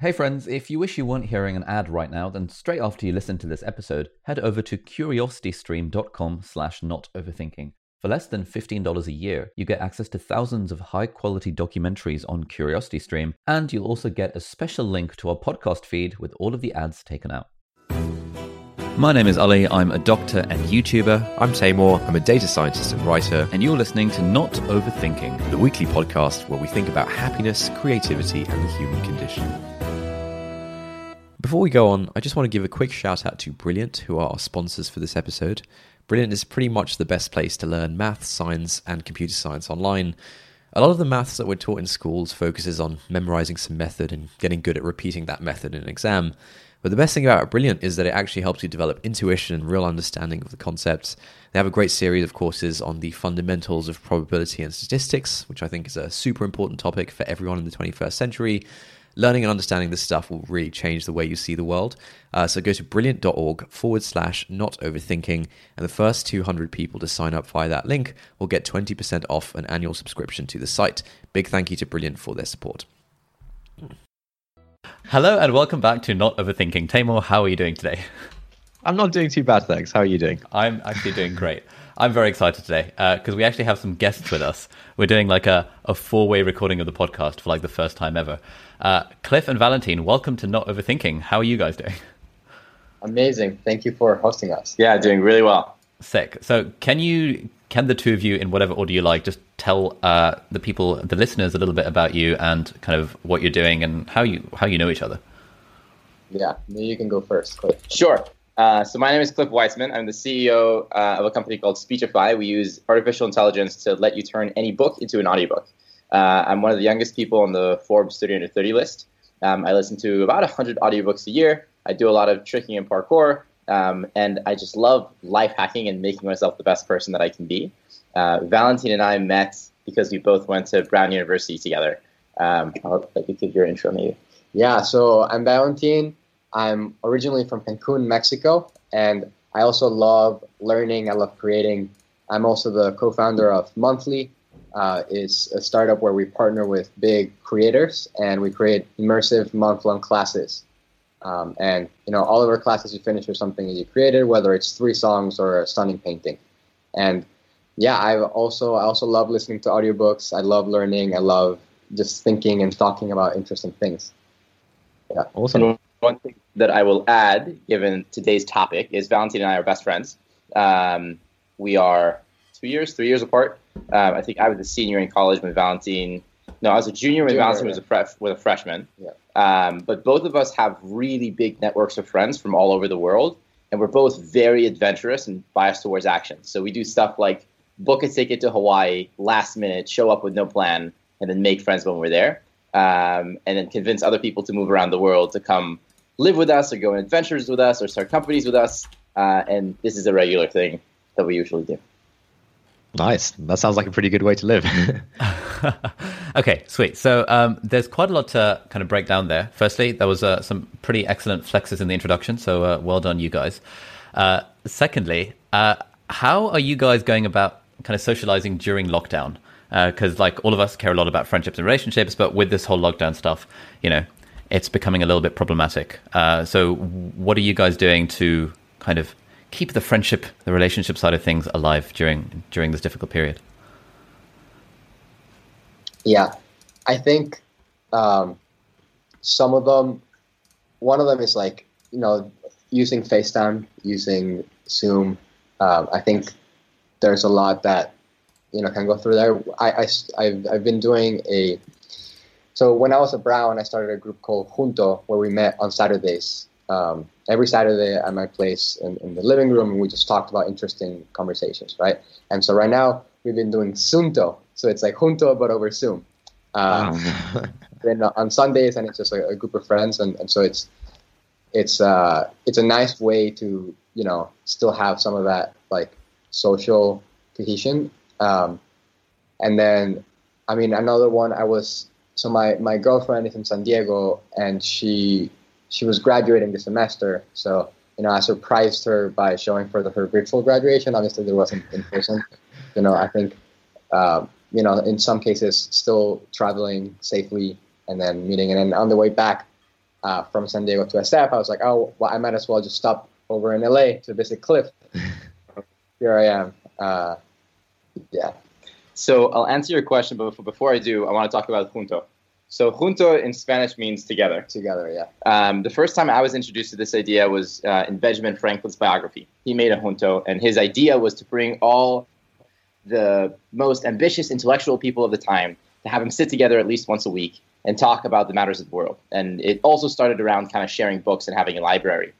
Hey friends, if you wish you weren't hearing an ad right now, then straight after you listen to this episode, head over to curiositystream.com slash not overthinking. For less than $15 a year, you get access to thousands of high quality documentaries on CuriosityStream, and you'll also get a special link to our podcast feed with all of the ads taken out. My name is Ali, I'm a doctor and YouTuber, I'm Taimur. I'm a data scientist and writer. and you're listening to Not Overthinking. The weekly podcast where we think about happiness, creativity, and the human condition. Before we go on, I just want to give a quick shout out to Brilliant, who are our sponsors for this episode. Brilliant is pretty much the best place to learn math, science, and computer science online. A lot of the maths that we're taught in schools focuses on memorizing some method and getting good at repeating that method in an exam. But the best thing about Brilliant is that it actually helps you develop intuition and real understanding of the concepts. They have a great series of courses on the fundamentals of probability and statistics, which I think is a super important topic for everyone in the 21st century. Learning and understanding this stuff will really change the way you see the world. Uh, so go to brilliant.org forward slash not overthinking, and the first 200 people to sign up via that link will get 20% off an annual subscription to the site. Big thank you to Brilliant for their support. Hello and welcome back to Not Overthinking. Taimur, how are you doing today? I'm not doing too bad, thanks. How are you doing? I'm actually doing great. I'm very excited today because we actually have some guests with us. We're doing like a, a four way recording of the podcast for like the first time ever. Uh, Cliff and Valentine, welcome to Not Overthinking. How are you guys doing? Amazing. Thank you for hosting us. Yeah, doing really well. Sick. So, can you, can the two of you, in whatever order you like, just tell uh, the people, the listeners, a little bit about you and kind of what you're doing and how you how you know each other? Yeah, maybe you can go first. Cliff. Sure. Uh, so my name is Cliff Weitzman. I'm the CEO uh, of a company called Speechify. We use artificial intelligence to let you turn any book into an audiobook. Uh, I'm one of the youngest people on the Forbes 30 under 30 list. Um, I listen to about 100 audiobooks a year. I do a lot of tricking and parkour, um, and I just love life hacking and making myself the best person that I can be. Uh, Valentine and I met because we both went to Brown University together. Um, I'll let you give your intro, maybe. Yeah, so I'm Valentine. I'm originally from Cancun, Mexico, and I also love learning. I love creating. I'm also the co-founder of Monthly. Uh, is a startup where we partner with big creators and we create immersive month-long classes. Um, and you know, all of our classes you finish with something that you created, whether it's three songs or a stunning painting. And yeah, I also I also love listening to audiobooks. I love learning. I love just thinking and talking about interesting things. Yeah, awesome. And one thing that I will add, given today's topic, is Valentine and I are best friends. Um, we are two years, three years apart. Um, I think I was a senior in college when Valentine. No, I was a junior when Junior, Valentine was a pre- was a freshman. Yeah. Um, but both of us have really big networks of friends from all over the world, and we're both very adventurous and biased towards action. So we do stuff like book a ticket to Hawaii last minute, show up with no plan, and then make friends when we're there, um, and then convince other people to move around the world to come live with us or go on adventures with us or start companies with us. Uh, and this is a regular thing that we usually do. Nice. That sounds like a pretty good way to live. okay, sweet. So um, there's quite a lot to kind of break down there. Firstly, there was uh, some pretty excellent flexes in the introduction, so uh, well done, you guys. Uh, secondly, uh, how are you guys going about kind of socializing during lockdown? Because like all of us care a lot about friendships and relationships, but with this whole lockdown stuff, you know, it's becoming a little bit problematic. Uh, so what are you guys doing to kind of keep the friendship, the relationship side of things alive during during this difficult period? Yeah, I think um, some of them. One of them is like you know using FaceTime, using Zoom. Um, I think there's a lot that you know can go through there. I, I have I've been doing a. So when I was at Brown, I started a group called Junto where we met on Saturdays. Um, every Saturday at my place in, in the living room, and we just talked about interesting conversations, right? And so right now we've been doing Sunto, so it's like Junto but over Zoom. Um, then on Sundays, and it's just a, a group of friends, and, and so it's it's uh, it's a nice way to you know still have some of that like social cohesion. Um, and then, I mean, another one I was so my my girlfriend is in San Diego, and she she was graduating this semester, so you know I surprised her by showing for the, her virtual graduation. Obviously, there wasn't in person. You know, I think uh, you know in some cases still traveling safely and then meeting, and then on the way back, uh, from San Diego to SF, I was like, oh, well, I might as well just stop over in LA to visit Cliff. Here I am. Uh, yeah. So I'll answer your question, but before I do, I want to talk about junto. So junto in Spanish means together. Together, yeah. Um, the first time I was introduced to this idea was uh, in Benjamin Franklin's biography. He made a junto, and his idea was to bring all the most ambitious intellectual people of the time to have them sit together at least once a week and talk about the matters of the world. And it also started around kind of sharing books and having a library.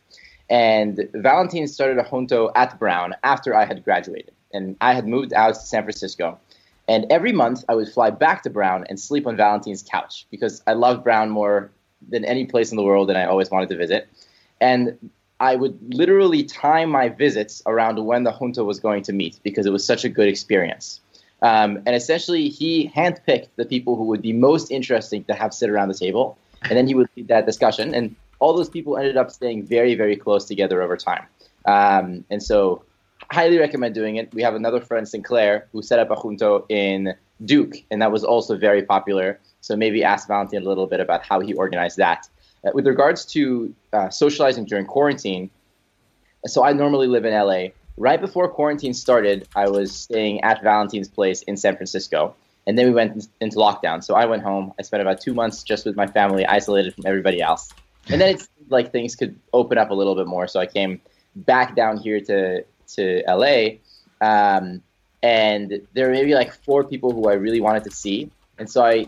And Valentin started a junto at Brown after I had graduated, and I had moved out to San Francisco. And every month I would fly back to Brown and sleep on Valentine's couch because I loved Brown more than any place in the world and I always wanted to visit. And I would literally time my visits around when the junto was going to meet because it was such a good experience. Um, and essentially, he handpicked the people who would be most interesting to have sit around the table, and then he would lead that discussion. And all those people ended up staying very, very close together over time. Um, and so highly recommend doing it. We have another friend, Sinclair, who set up a junto in Duke, and that was also very popular. So maybe ask Valentin a little bit about how he organized that. Uh, with regards to uh, socializing during quarantine, so I normally live in LA. Right before quarantine started, I was staying at Valentin's place in San Francisco, and then we went into lockdown. So I went home. I spent about two months just with my family, isolated from everybody else. And then it's like things could open up a little bit more. So I came back down here to to LA, um, and there were maybe like four people who I really wanted to see, and so I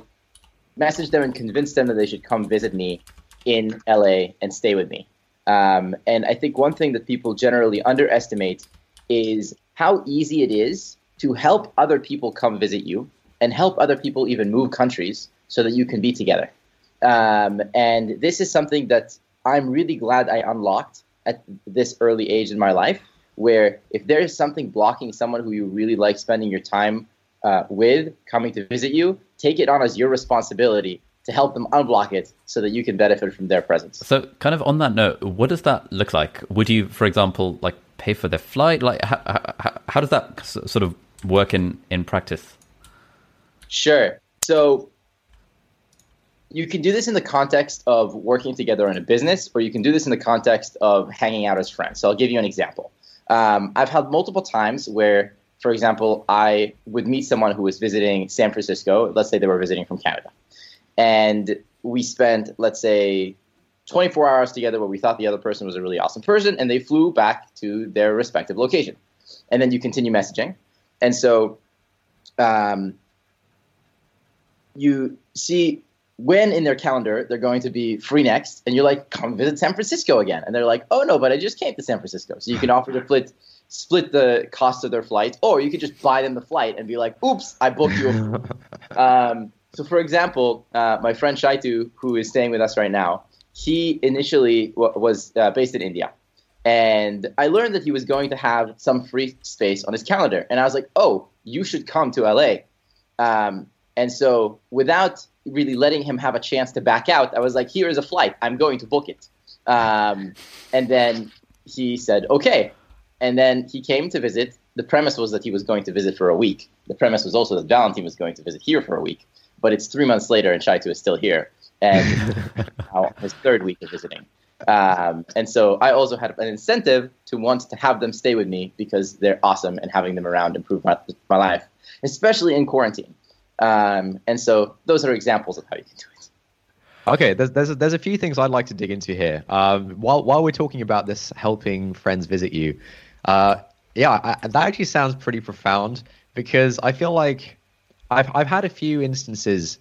messaged them and convinced them that they should come visit me in LA and stay with me. Um, and I think one thing that people generally underestimate is how easy it is to help other people come visit you and help other people even move countries so that you can be together. Um, and this is something that I'm really glad I unlocked at this early age in my life where if there is something blocking someone who you really like spending your time uh, with coming to visit you, take it on as your responsibility to help them unblock it so that you can benefit from their presence. So, kind of on that note, what does that look like? Would you, for example, like pay for their flight? Like, how, how, how does that sort of work in, in practice? Sure. So, you can do this in the context of working together in a business, or you can do this in the context of hanging out as friends. So, I'll give you an example. Um, I've had multiple times where, for example, I would meet someone who was visiting San Francisco. Let's say they were visiting from Canada. And we spent, let's say, 24 hours together where we thought the other person was a really awesome person, and they flew back to their respective location. And then you continue messaging. And so um, you see when in their calendar they're going to be free next, and you're like, come visit San Francisco again. And they're like, oh no, but I just came to San Francisco. So you can offer to split split the cost of their flight, or you could just buy them the flight and be like, oops, I booked you. um, so for example, uh, my friend Shaitu, who is staying with us right now, he initially w- was uh, based in India. And I learned that he was going to have some free space on his calendar. And I was like, oh, you should come to LA. Um, and so without really letting him have a chance to back out, I was like, here is a flight. I'm going to book it. Um, and then he said, okay. And then he came to visit. The premise was that he was going to visit for a week. The premise was also that Valentin was going to visit here for a week. But it's three months later, and Shaitu is still here, and now his third week of visiting. Um, and so I also had an incentive to want to have them stay with me because they're awesome, and having them around improved my, my life, especially in quarantine. Um, and so those are examples of how you can do it. Okay, there's there's a, there's a few things I'd like to dig into here. Um, while while we're talking about this helping friends visit you, uh, yeah, I, that actually sounds pretty profound because I feel like I've I've had a few instances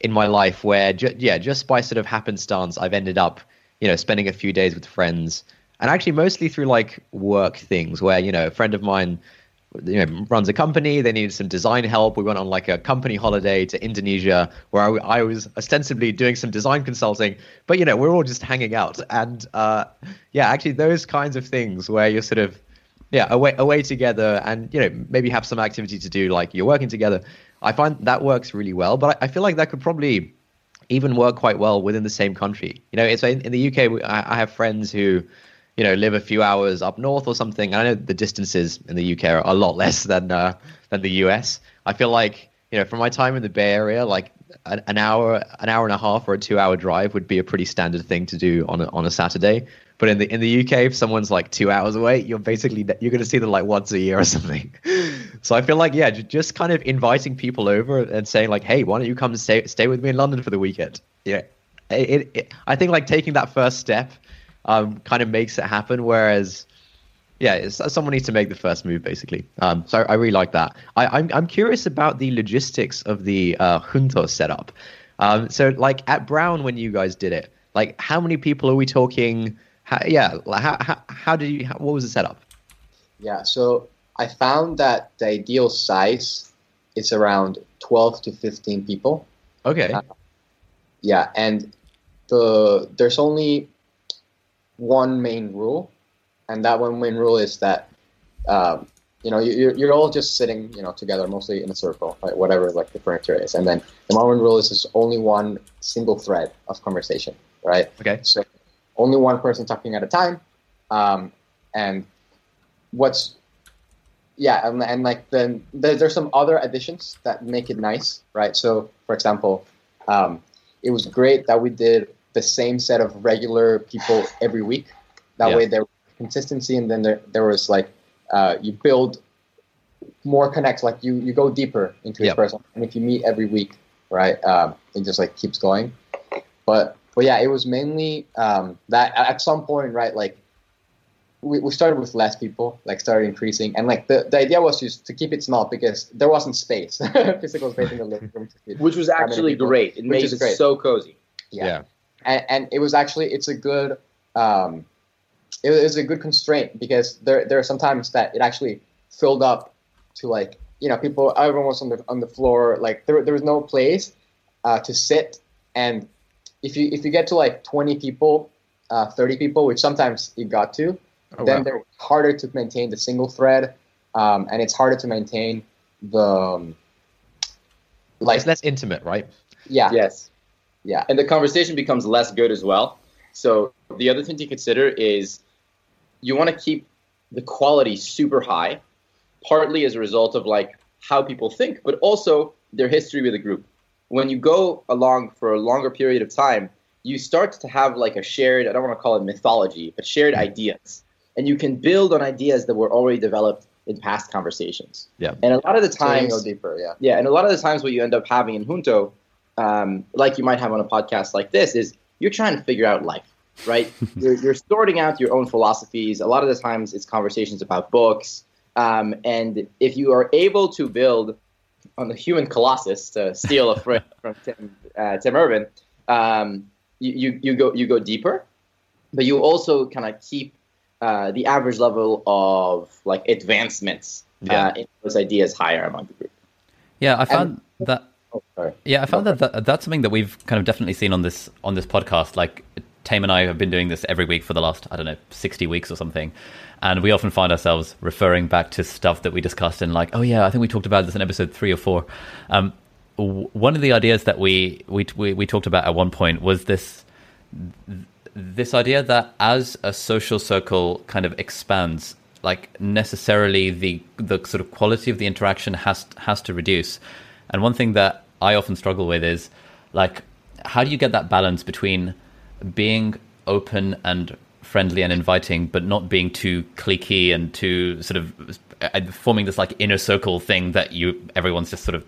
in my life where ju- yeah, just by sort of happenstance, I've ended up you know spending a few days with friends, and actually mostly through like work things where you know a friend of mine you know runs a company they needed some design help. We went on like a company holiday to indonesia where i, I was ostensibly doing some design consulting but you know we're all just hanging out. And uh, yeah actually those kinds of things where you're sort of yeah away away together and you know maybe have some activity to do like you're working together. I find that works really well but i, I feel like that could probably even work quite well within the same country. You know it's in, in the uk I, I have friends who you know live a few hours up north or something. I know the distances in the UK are a lot less than uh, than the US. I feel like you know from my time in the Bay Area, like an, hour, an hour and a half, or a two-hour drive would be a pretty standard thing to do on a, on a Saturday. But in the in the UK, if someone's like two hours away, you're basically you're going to see them like once a year or something. so I feel like yeah, just kind of inviting people over and saying like, hey, why don't you come stay stay with me in London for the weekend? Yeah, it, it, it I think like taking that first step um, kind of makes it happen. Whereas yeah, someone needs to make the first move, basically. Um, so I really like that. I, am I'm, I'm curious about the logistics of the uh, Junto setup. Um, so like at Brown, when you guys did it, like how many people are we talking? How, yeah, how, how, how did you? How, what was the setup? Yeah, so I found that the ideal size is around 12 to 15 people. Okay. Uh, yeah, and the there's only one main rule, and that one main rule is that um, you know you're, you're all just sitting you know together mostly in a circle right? whatever like the furniture is. And then the one rule is there's only one single thread of conversation right? Okay. So only one person talking at a time um, and what's yeah and, and like then there, there's some other additions that make it nice right? So for example um, it was great that we did the same set of regular people every week that yeah. way there was consistency, and then there there was like uh, you build more connects, like you you go deeper into each yep. person, and if you meet every week, right, um, it just like keeps going. But but yeah, it was mainly um, that at some point, right, like we, we started with less people, like started increasing, and like the, the idea was just to keep it small because there wasn't space, physical space in the living room, which was actually great. It made it great. so cozy. Yeah, yeah. And, and, it was actually it's a good um, it was a good constraint because there there are sometimes that it actually filled up to like you know people everyone was on the on the floor like there there was no place uh, to sit. And if you if you get to like 20 people uh, 30 people which sometimes you got to oh, then wow. they're harder to maintain the single thread um, and it's harder to maintain the um, like it's less intimate right? Yeah. Yes yeah and the conversation becomes less good as well so the other thing to consider is you want to keep the quality super high, partly as a result of like how people think, but also their history with the group. When you go along for a longer period of time, you start to have like a shared, I don't want to call it mythology, but shared ideas. And you can build on ideas that were already developed in past conversations. Yeah. And a lot of the times, go deeper, yeah. Yeah, and a lot of the times what you end up having in Junto, um, like you might have on a podcast like this, is you're trying to figure out life right? you're, you're, sorting out your own philosophies. A lot of the times it's conversations about books. Um, and if you are able to build on the human colossus, to steal a phrase from Tim, uh, Tim Urban, um, you, you, you, go, you go deeper, but you also kind of keep uh, the average level of like advancements yeah. uh, in those ideas higher among the group. Yeah, I found and, that. Oh, yeah, I found that, that that's something that we've kind of definitely seen on this on this podcast. Like Tame and I have been doing this every week for the last, I don't know, 60 weeks or something. And we often find ourselves referring back to stuff that we discussed in, like, oh, yeah, I think we talked about this in episode three or four. Um, w- one of the ideas that we, we, we, we talked about at one point was this this idea that as a social circle kind of expands, like necessarily the the sort of quality of the interaction has has to reduce. And one thing that I often struggle with is like how do you get that balance between being open and friendly and inviting, but not being too cliquey and too sort of uh, forming this like inner circle thing that you everyone's just sort of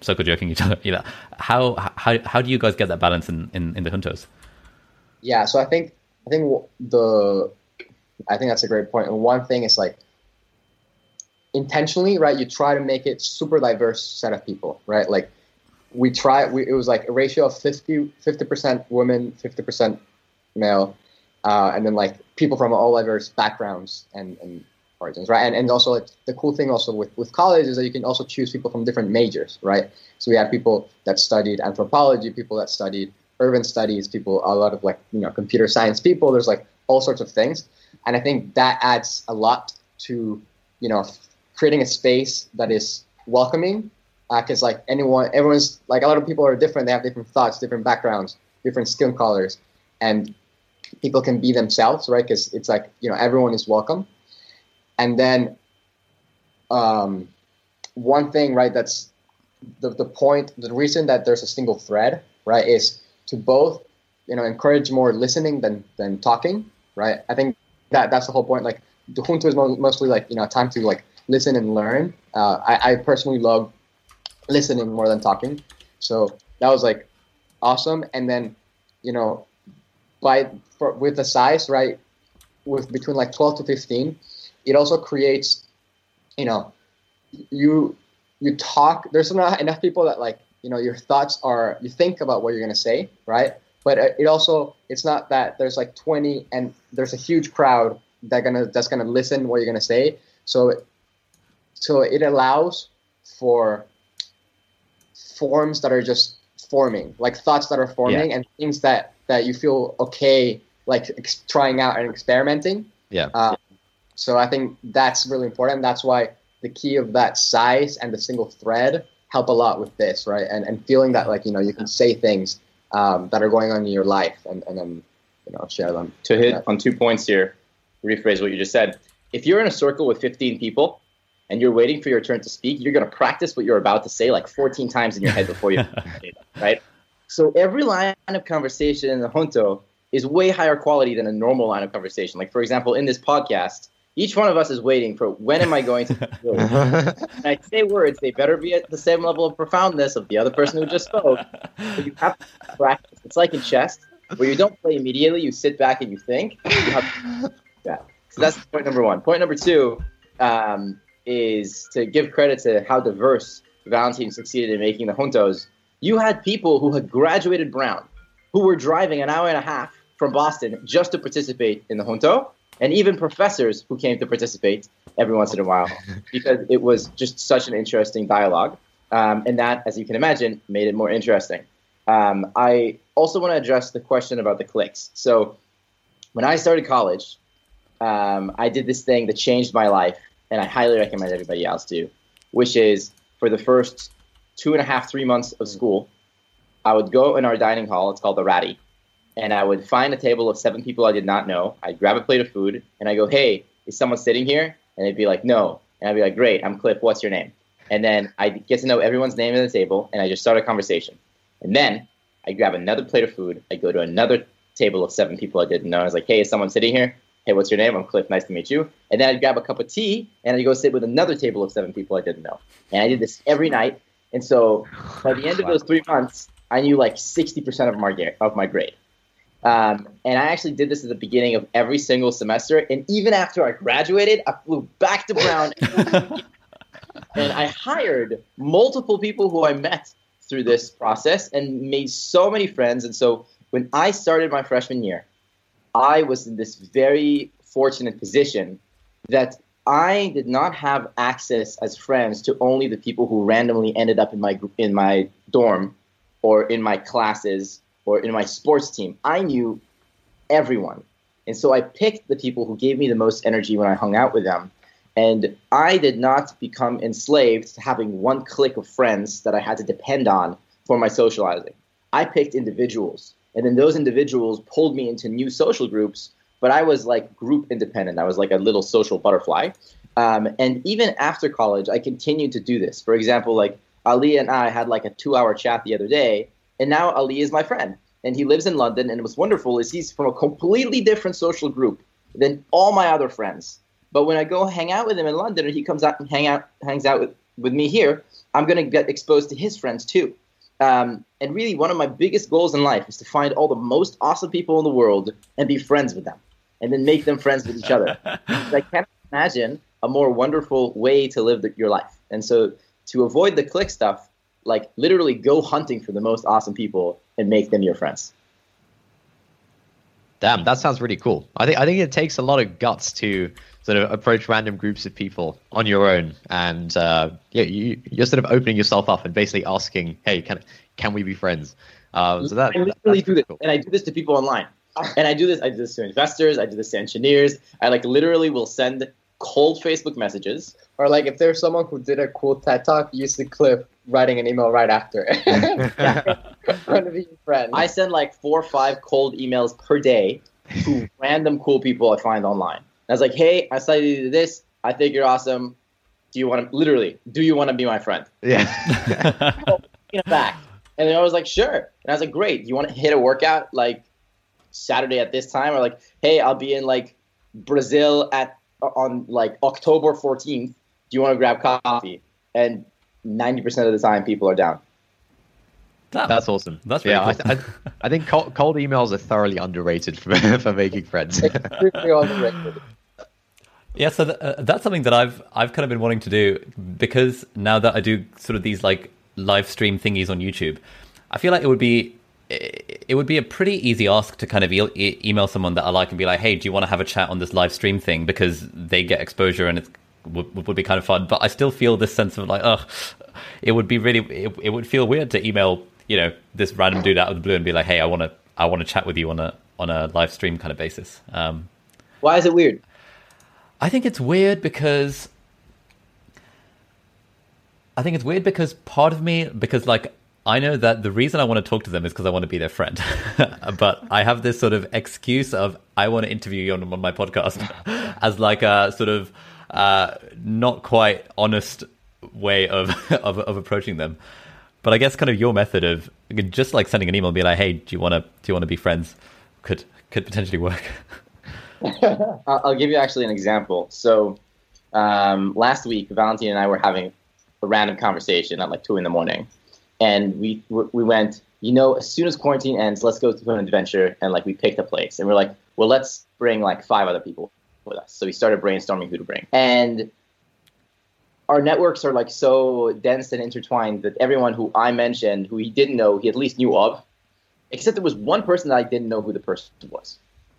circle joking each other. You know, how how how do you guys get that balance in in, in the juntos? Yeah, so I think I think the I think that's a great point. And one thing is like intentionally, right? You try to make it super diverse set of people, right? Like we tried. We, it was like a ratio of 50 percent women, fifty percent male, uh, and then like people from all diverse backgrounds and, and origins, right? And and also like, the cool thing also with with college is that you can also choose people from different majors, right? So we had people that studied anthropology, people that studied urban studies, people a lot of like you know computer science people. There's like all sorts of things, and I think that adds a lot to you know creating a space that is welcoming because uh, like anyone, everyone's like a lot of people are different. They have different thoughts, different backgrounds, different skin colors, and people can be themselves, right? Because it's like you know everyone is welcome. And then um, one thing, right? That's the, the point, the reason that there's a single thread, right, is to both, you know, encourage more listening than than talking, right? I think that that's the whole point. Like the junto is mostly like you know time to like listen and learn. Uh, I, I personally love listening more than talking, so that was like awesome. And then you know, by for, with the size, right, with between like 12 to 15, it also creates, you know, you you talk. There's not enough people that like you know your thoughts are you think about what you're gonna say, right? But uh, it also it's not that there's like 20 and there's a huge crowd that gonna that's gonna listen what you're gonna say. So so it allows for forms that are just forming, like thoughts that are forming, yeah. and things that that you feel okay like ex- trying out and experimenting. Yeah. Um, so I think that's really important. That's why the key of that size and the single thread help a lot with this, right? And and feeling that like you know you can say things um, that are going on in your life and and then you know share them. To hit yeah. on two points here, rephrase what you just said. If you're in a circle with 15 people and you're waiting for your turn to speak, you're going to practice what you're about to say like 14 times in your head before you say it, right? So every line of conversation in the junto is way higher quality than a normal line of conversation. Like for example, in this podcast, each one of us is waiting for when am I going to I say words, they better be at the same level of profoundness of the other person who just spoke. But you have to practice. It's like in chess, where you don't play immediately, you sit back and you think. You have yeah. So that's point number one. Point number two um, is to give credit to how diverse Valentin succeeded in making the juntos. You had people who had graduated Brown, who were driving an hour and a half from Boston just to participate in the junto, and even professors who came to participate every once in a while because it was just such an interesting dialogue. Um, and that, as you can imagine, made it more interesting. Um, I also want to address the question about the cliques. So, when I started college, um, I did this thing that changed my life, and I highly recommend everybody else do, which is for the first two and a half, three months of school, I would go in our dining hall. It's called the Ratty, and I would find a table of seven people I did not know. I'd grab a plate of food and I go, "Hey, is someone sitting here?" And they'd be like, "No." And I'd be like, "Great, I'm Cliff. What's your name?" And then I'd get to know everyone's name at the table, and I just start a conversation. And then I'd grab another plate of food. I'd go to another table of seven people I didn't know. I was like, "Hey, is someone sitting here?" Hey, what's your name? I'm Cliff. Nice to meet you. And then I'd grab a cup of tea and I'd go sit with another table of seven people I didn't know. And I did this every night. And so by the end of those three months, I knew like 60% of my, of my grade. Um, and I actually did this at the beginning of every single semester. And even after I graduated, I flew back to Brown and I hired multiple people who I met through this process and made so many friends. And so when I started my freshman year, I was in this very fortunate position that I did not have access as friends to only the people who randomly ended up in my in my dorm or in my classes or in my sports team. I knew everyone. And so I picked the people who gave me the most energy when I hung out with them. And I did not become enslaved to having one clique of friends that I had to depend on for my socializing. I picked individuals. And then those individuals pulled me into new social groups, but I was like group independent. I was like a little social butterfly. Um, and even after college, I continued to do this. For example, like Ali and I had like a two hour chat the other day and now Ali is my friend, and he lives in London. And what's wonderful is he's from a completely different social group than all my other friends. But when I go hang out with him in London, and he comes out and hang out, hangs out with, with me here, I'm going to get exposed to his friends too. Um, and really, one of my biggest goals in life is to find all the most awesome people in the world and be friends with them, and then make them friends with each other. I can't imagine a more wonderful way to live the, your life. And so, to avoid the clique stuff, like literally go hunting for the most awesome people and make them your friends. Damn, that sounds really cool. I think I think it takes a lot of guts to sort of approach random groups of people on your own, and uh, yeah, you, you're sort of opening yourself up and basically asking, "Hey, can can we be friends?" Um, so that I literally do this, cool. and I do this to people online, and I do this. I do this to investors. I do this to engineers. I like literally will send cold Facebook messages. Or like if there's someone who did a cool TED talk, use the clip writing an email right after. yeah. to be friends. I send like four or five cold emails per day to random cool people I find online. And I was like, hey, I saw you do this. I think you're awesome. do you want to literally? Do you want to be my friend? Yeah. You know, back. And I was like, sure. And I was like, great. You want to hit a workout like Saturday at this time, or like, hey, I'll be in like Brazil at on like October 14th. Do you want to grab coffee? And 90% of the time, people are down. Damn. That's awesome. That's yeah. cool. I, I, I think cold, cold emails are thoroughly underrated for for making friends. Yeah, so th- uh, that's something that I've I've kind of been wanting to do because now that I do sort of these like live stream thingies on YouTube, I feel like it would be it would be a pretty easy ask to kind of e- email someone that I like and be like, hey, do you want to have a chat on this live stream thing because they get exposure and it would, would be kind of fun. But I still feel this sense of like, oh, it would be really it, it would feel weird to email you know this random dude out of the blue and be like, hey, I want to I want to chat with you on a on a live stream kind of basis. Um, Why is it weird? I think it's weird because I think it's weird because part of me because like I know that the reason I want to talk to them is because I want to be their friend. but I have this sort of excuse of I want to interview you on, on my podcast as like a sort of uh, not quite honest way of, of of approaching them. But I guess kind of your method of just like sending an email and be like, "Hey, do you want to do you want to be friends?" could could potentially work. I'll give you actually an example. So um, last week, Valentine and I were having a random conversation at like two in the morning, and we we went. You know, as soon as quarantine ends, let's go to an adventure, and like we picked a place, and we're like, well, let's bring like five other people with us. So we started brainstorming who to bring, and our networks are like so dense and intertwined that everyone who I mentioned, who he didn't know, he at least knew of, except there was one person that I didn't know who the person was.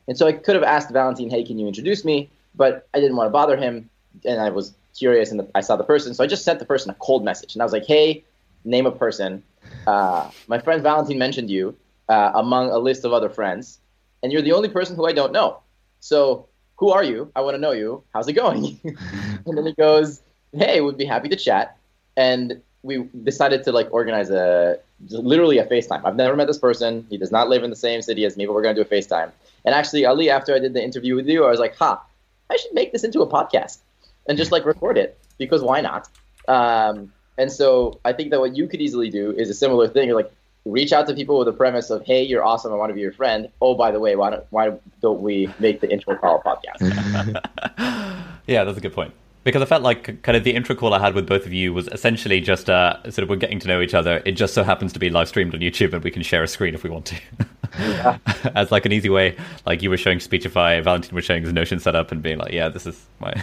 And so I could have asked Valentine, hey, can you introduce me? But I didn't want to bother him. And I was curious and I saw the person. So I just sent the person a cold message. And I was like, hey, name a person. Uh, my friend Valentine mentioned you uh, among a list of other friends. And you're the only person who I don't know. So who are you? I want to know you. How's it going? and then he goes, hey, would be happy to chat. And we decided to like organize a literally a FaceTime. I've never met this person. He does not live in the same city as me, but we're going to do a FaceTime. And actually, Ali, after I did the interview with you, I was like, ha, I should make this into a podcast and just like record it because why not? Um, and so I think that what you could easily do is a similar thing. You're like, reach out to people with the premise of, hey, you're awesome. I want to be your friend. Oh, by the way, why don't, why don't we make the intro call podcast? yeah, that's a good point. Because I felt like kind of the intro call I had with both of you was essentially just uh, sort of we're getting to know each other. It just so happens to be live streamed on YouTube, and we can share a screen if we want to. Yeah. As like an easy way, like you were showing Speechify, Valentine was showing his Notion setup, and being like, "Yeah, this is my,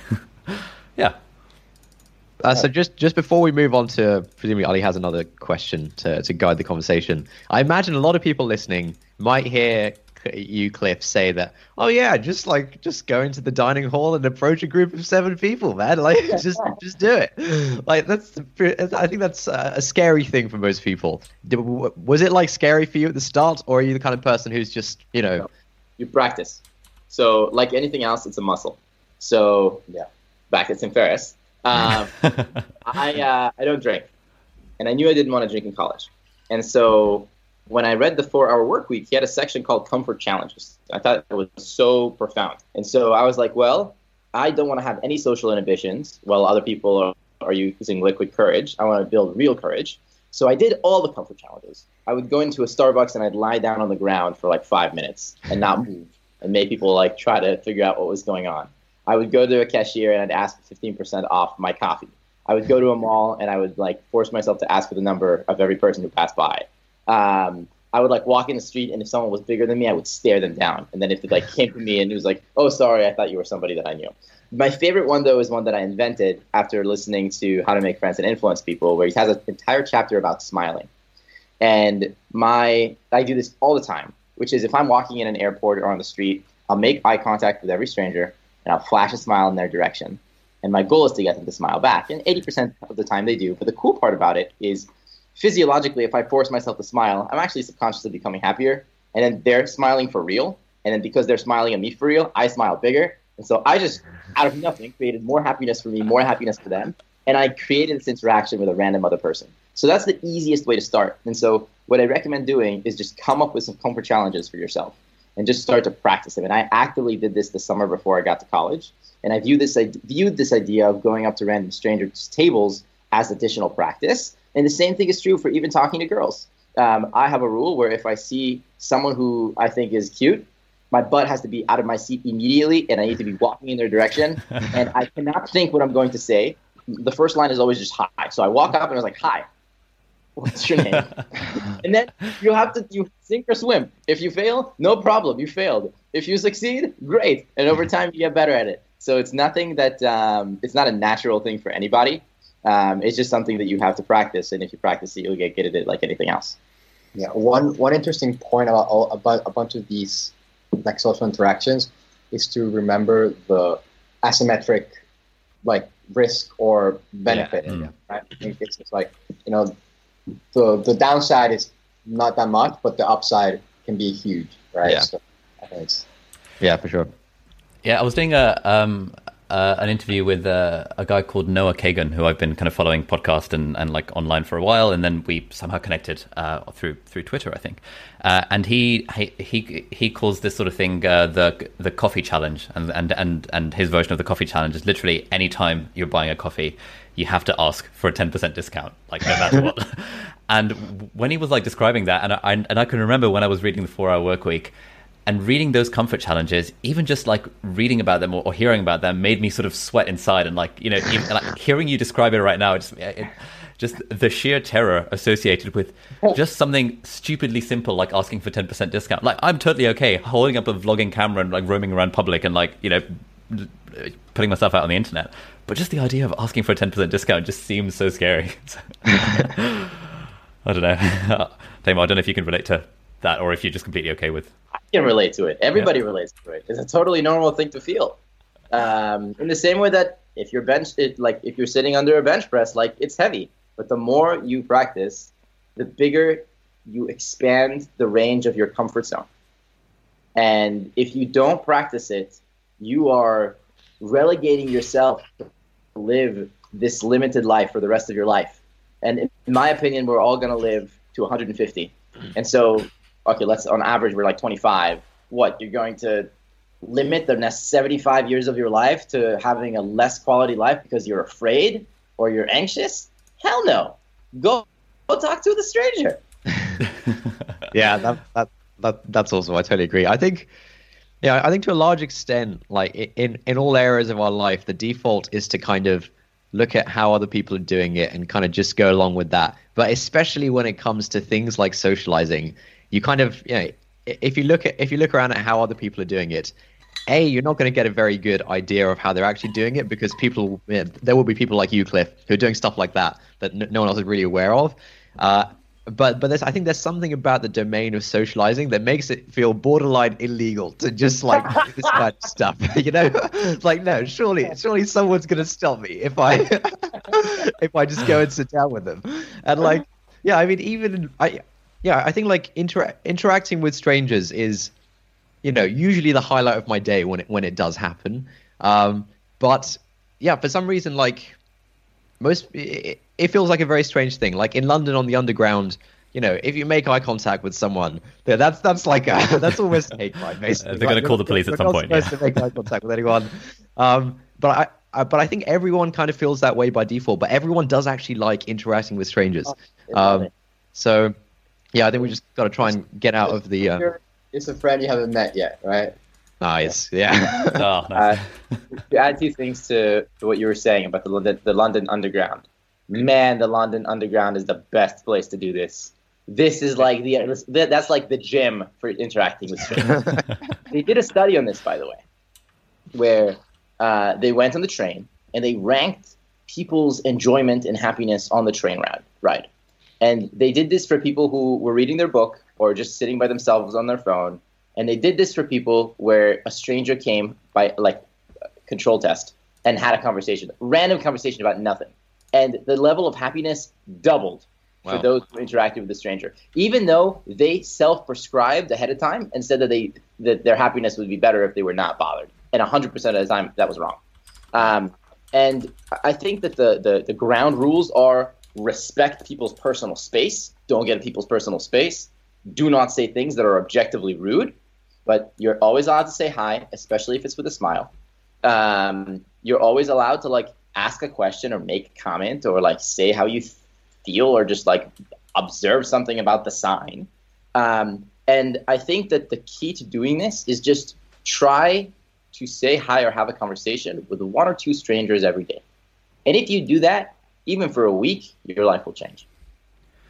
yeah." Uh, so just just before we move on to presumably Ali has another question to to guide the conversation. I imagine a lot of people listening might hear you Cliff say that oh yeah just like just go into the dining hall and approach a group of seven people man. Like just just do it. Like that's i think that's a scary thing for most people. Was it like scary for you at the start or are you the kind of person who's just you know? You practice. So like anything else it's a muscle. So yeah. back at Tim Ferriss um, I uh, I don't drink, and I knew I didn't want to drink in college, and so when I read the Four Hour Work Week, he had a section called Comfort Challenges. I thought it was so profound, and so I was like, well, I don't want to have any social inhibitions while other people are, are using liquid courage. I want to build real courage. So I did all the comfort challenges. I would go into a Starbucks and I'd lie down on the ground for like five minutes and not move, and make people like try to figure out what was going on. I would go to a cashier and I'd ask for 15% off my coffee. I would go to a mall and I would like force myself to ask for the number of every person who passed by. Um, I would like walk in the street and if someone was bigger than me, I would stare them down. And then if they like came to me and it was like, "Oh, sorry, I thought you were somebody that I knew." My favorite one though is one that I invented after listening to How to Make Friends and Influence People, where he has an entire chapter about smiling. And my I do this all the time, which is if I'm walking in an airport or on the street, I'll make eye contact with every stranger and I'll flash a smile in their direction. And my goal is to get them to smile back. And 80% of the time they do. But the cool part about it is physiologically, if I force myself to smile, I'm actually subconsciously becoming happier. And then they're smiling for real. And then because they're smiling at me for real, I smile bigger. And so I just, out of nothing, created more happiness for me, more happiness for them. And I created this interaction with a random other person. So that's the easiest way to start. And so what I recommend doing is just come up with some comfort challenges for yourself. and just start to practice them. And I actively did this the summer before I got to college. And I viewed this, I viewed this idea of going up to random strangers' tables as additional practice. And the same thing is true for even talking to girls. Um, I have a rule where if I see someone who I think is cute, my butt has to be out of my seat immediately and I need to be walking in their direction. and I cannot think what I'm going to say. The first line is always just hi. So I walk up and I was like, hi, what's your name? and then you have to you sink or swim. If you fail, no problem, you failed. If you succeed, great. And over time, you get better at it. So it's nothing that um, it's not a natural thing for anybody. Um, it's just something that you have to practice, and if you practice it, you'll get good at it like anything else. Yeah, one one interesting point about all, about a bunch of these like social interactions is to remember the asymmetric like risk or benefit. Yeah. Mm. Right? I think it's just like you know the the downside is not that much, but the upside can be huge, right? Yeah. So I think it's Yeah, for sure. Yeah, I was doing a um, uh, an interview with uh, a guy called Noah Kagan, who I've been kind of following podcast and, and like online for a while, and then we somehow connected uh, through through Twitter, I think. Uh, and he he he calls this sort of thing uh, the the coffee challenge, and, and and and his version of the coffee challenge is literally any time you're buying a coffee, you have to ask for a ten percent discount, like no matter what. and when he was like describing that, and I and I can remember when I was reading the Four Hour Work Week and reading those comfort challenges, even just like reading about them or, or, hearing about them, made me sort of sweat inside. And like you know, even, like hearing you describe it right now, it's it, just the sheer terror associated with just something stupidly simple like asking for ten percent discount. Like I'm totally okay holding up a vlogging camera and like roaming around public and like you know uh, putting myself out on the internet, but just the idea of asking for a ten percent discount just seems so scary. I don't know, Taimur. I don't know if you can relate to that or if you're just completely okay with I can relate to it. Everybody yeah. relates to it. It's a totally normal thing to feel. Um, in the same way that if you're bench, it, like if you're sitting under a bench press, like it's heavy. But the more you practice, the bigger you expand the range of your comfort zone. And if you don't practice it, you are relegating yourself to live this limited life for the rest of your life. And in my opinion, we're all going to live to 150. And so okay, let's on average we're like 25. What you're going to limit the next 75 years of your life to having a less quality life because you're afraid or you're anxious? Hell no. Go go talk to the stranger. yeah, that, that that that's also I totally agree. I think yeah, I think to a large extent, like in in all areas of our life, the default is to kind of look at how other people are doing it and kind of just go along with that. But especially when it comes to things like socializing, you kind of you know if you look at if you look around at how other people are doing it a you're not going to get a very good idea of how they're actually doing it because people you know, there will be people like you cliff who are doing stuff like that that no one else is really aware of uh, but but there's I think there's something about the domain of socializing that makes it feel borderline illegal to just like this kind of stuff. You know, like no, surely surely someone's gonna stop me if I if I just go and sit down with them. And like, yeah, I mean, even I yeah, I think like inter- interacting with strangers is, you know, usually the highlight of my day when it when it does happen. Um, but yeah, for some reason, like most, it, it feels like a very strange thing. Like in London on the Underground, you know, if you make eye contact with someone, that's that's like a, that's almost hate crime. Basically, they're going to call the police at some point. Supposed yeah. to make eye contact with anyone, um, but I, I, but I think everyone kind of feels that way by default. But everyone does actually like interacting with strangers. Oh, um, so yeah, I think we just got to try and get out of the. Uh... It's a friend you haven't met yet, right? Nice, yeah. oh, nice. Uh, to add two things to, to what you were saying about the London, the London Underground, man, the London Underground is the best place to do this. This is like the that's like the gym for interacting with strangers. they did a study on this, by the way, where uh, they went on the train and they ranked people's enjoyment and happiness on the train ride. Ride. And they did this for people who were reading their book or just sitting by themselves on their phone. And they did this for people where a stranger came by like control test and had a conversation, random conversation about nothing. And the level of happiness doubled wow. for those who interacted with the stranger, even though they self-prescribed ahead of time and said that they that their happiness would be better if they were not bothered. And 100% of the time, that was wrong. Um, and I think that the, the, the ground rules are respect people's personal space. Don't get in people's personal space. Do not say things that are objectively rude. but you're always allowed to say hi, especially if it's with a smile. Um, you're always allowed to like ask a question or make a comment or like say how you feel or just like observe something about the sign. Um, and I think that the key to doing this is just try to say hi or have a conversation with one or two strangers every day. And if you do that, even for a week, your life will change.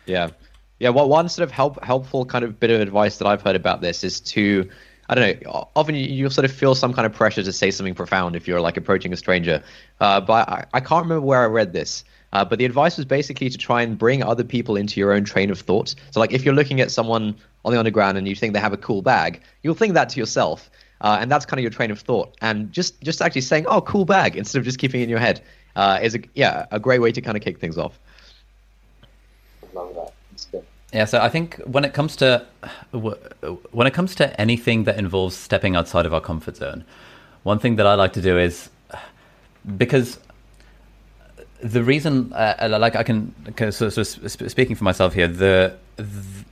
Yeah. Yeah, well, one sort of help, helpful kind of bit of advice that I've heard about this is to, I don't know, often you, you sort of feel some kind of pressure to say something profound if you're like approaching a stranger. Uh, but I, I can't remember where I read this. Uh, but the advice was basically to try and bring other people into your own train of thought. So, like, if you're looking at someone on the underground and you think they have a cool bag, you'll think that to yourself, uh, and that's kind of your train of thought. And just just actually saying, "Oh, cool bag," instead of just keeping it in your head, uh, is a yeah a great way to kind of kick things off. Love that. It's good. Yeah, so I think when it comes to when it comes to anything that involves stepping outside of our comfort zone, one thing that I like to do is because the reason, uh, like I can, so, so speaking for myself here, the, the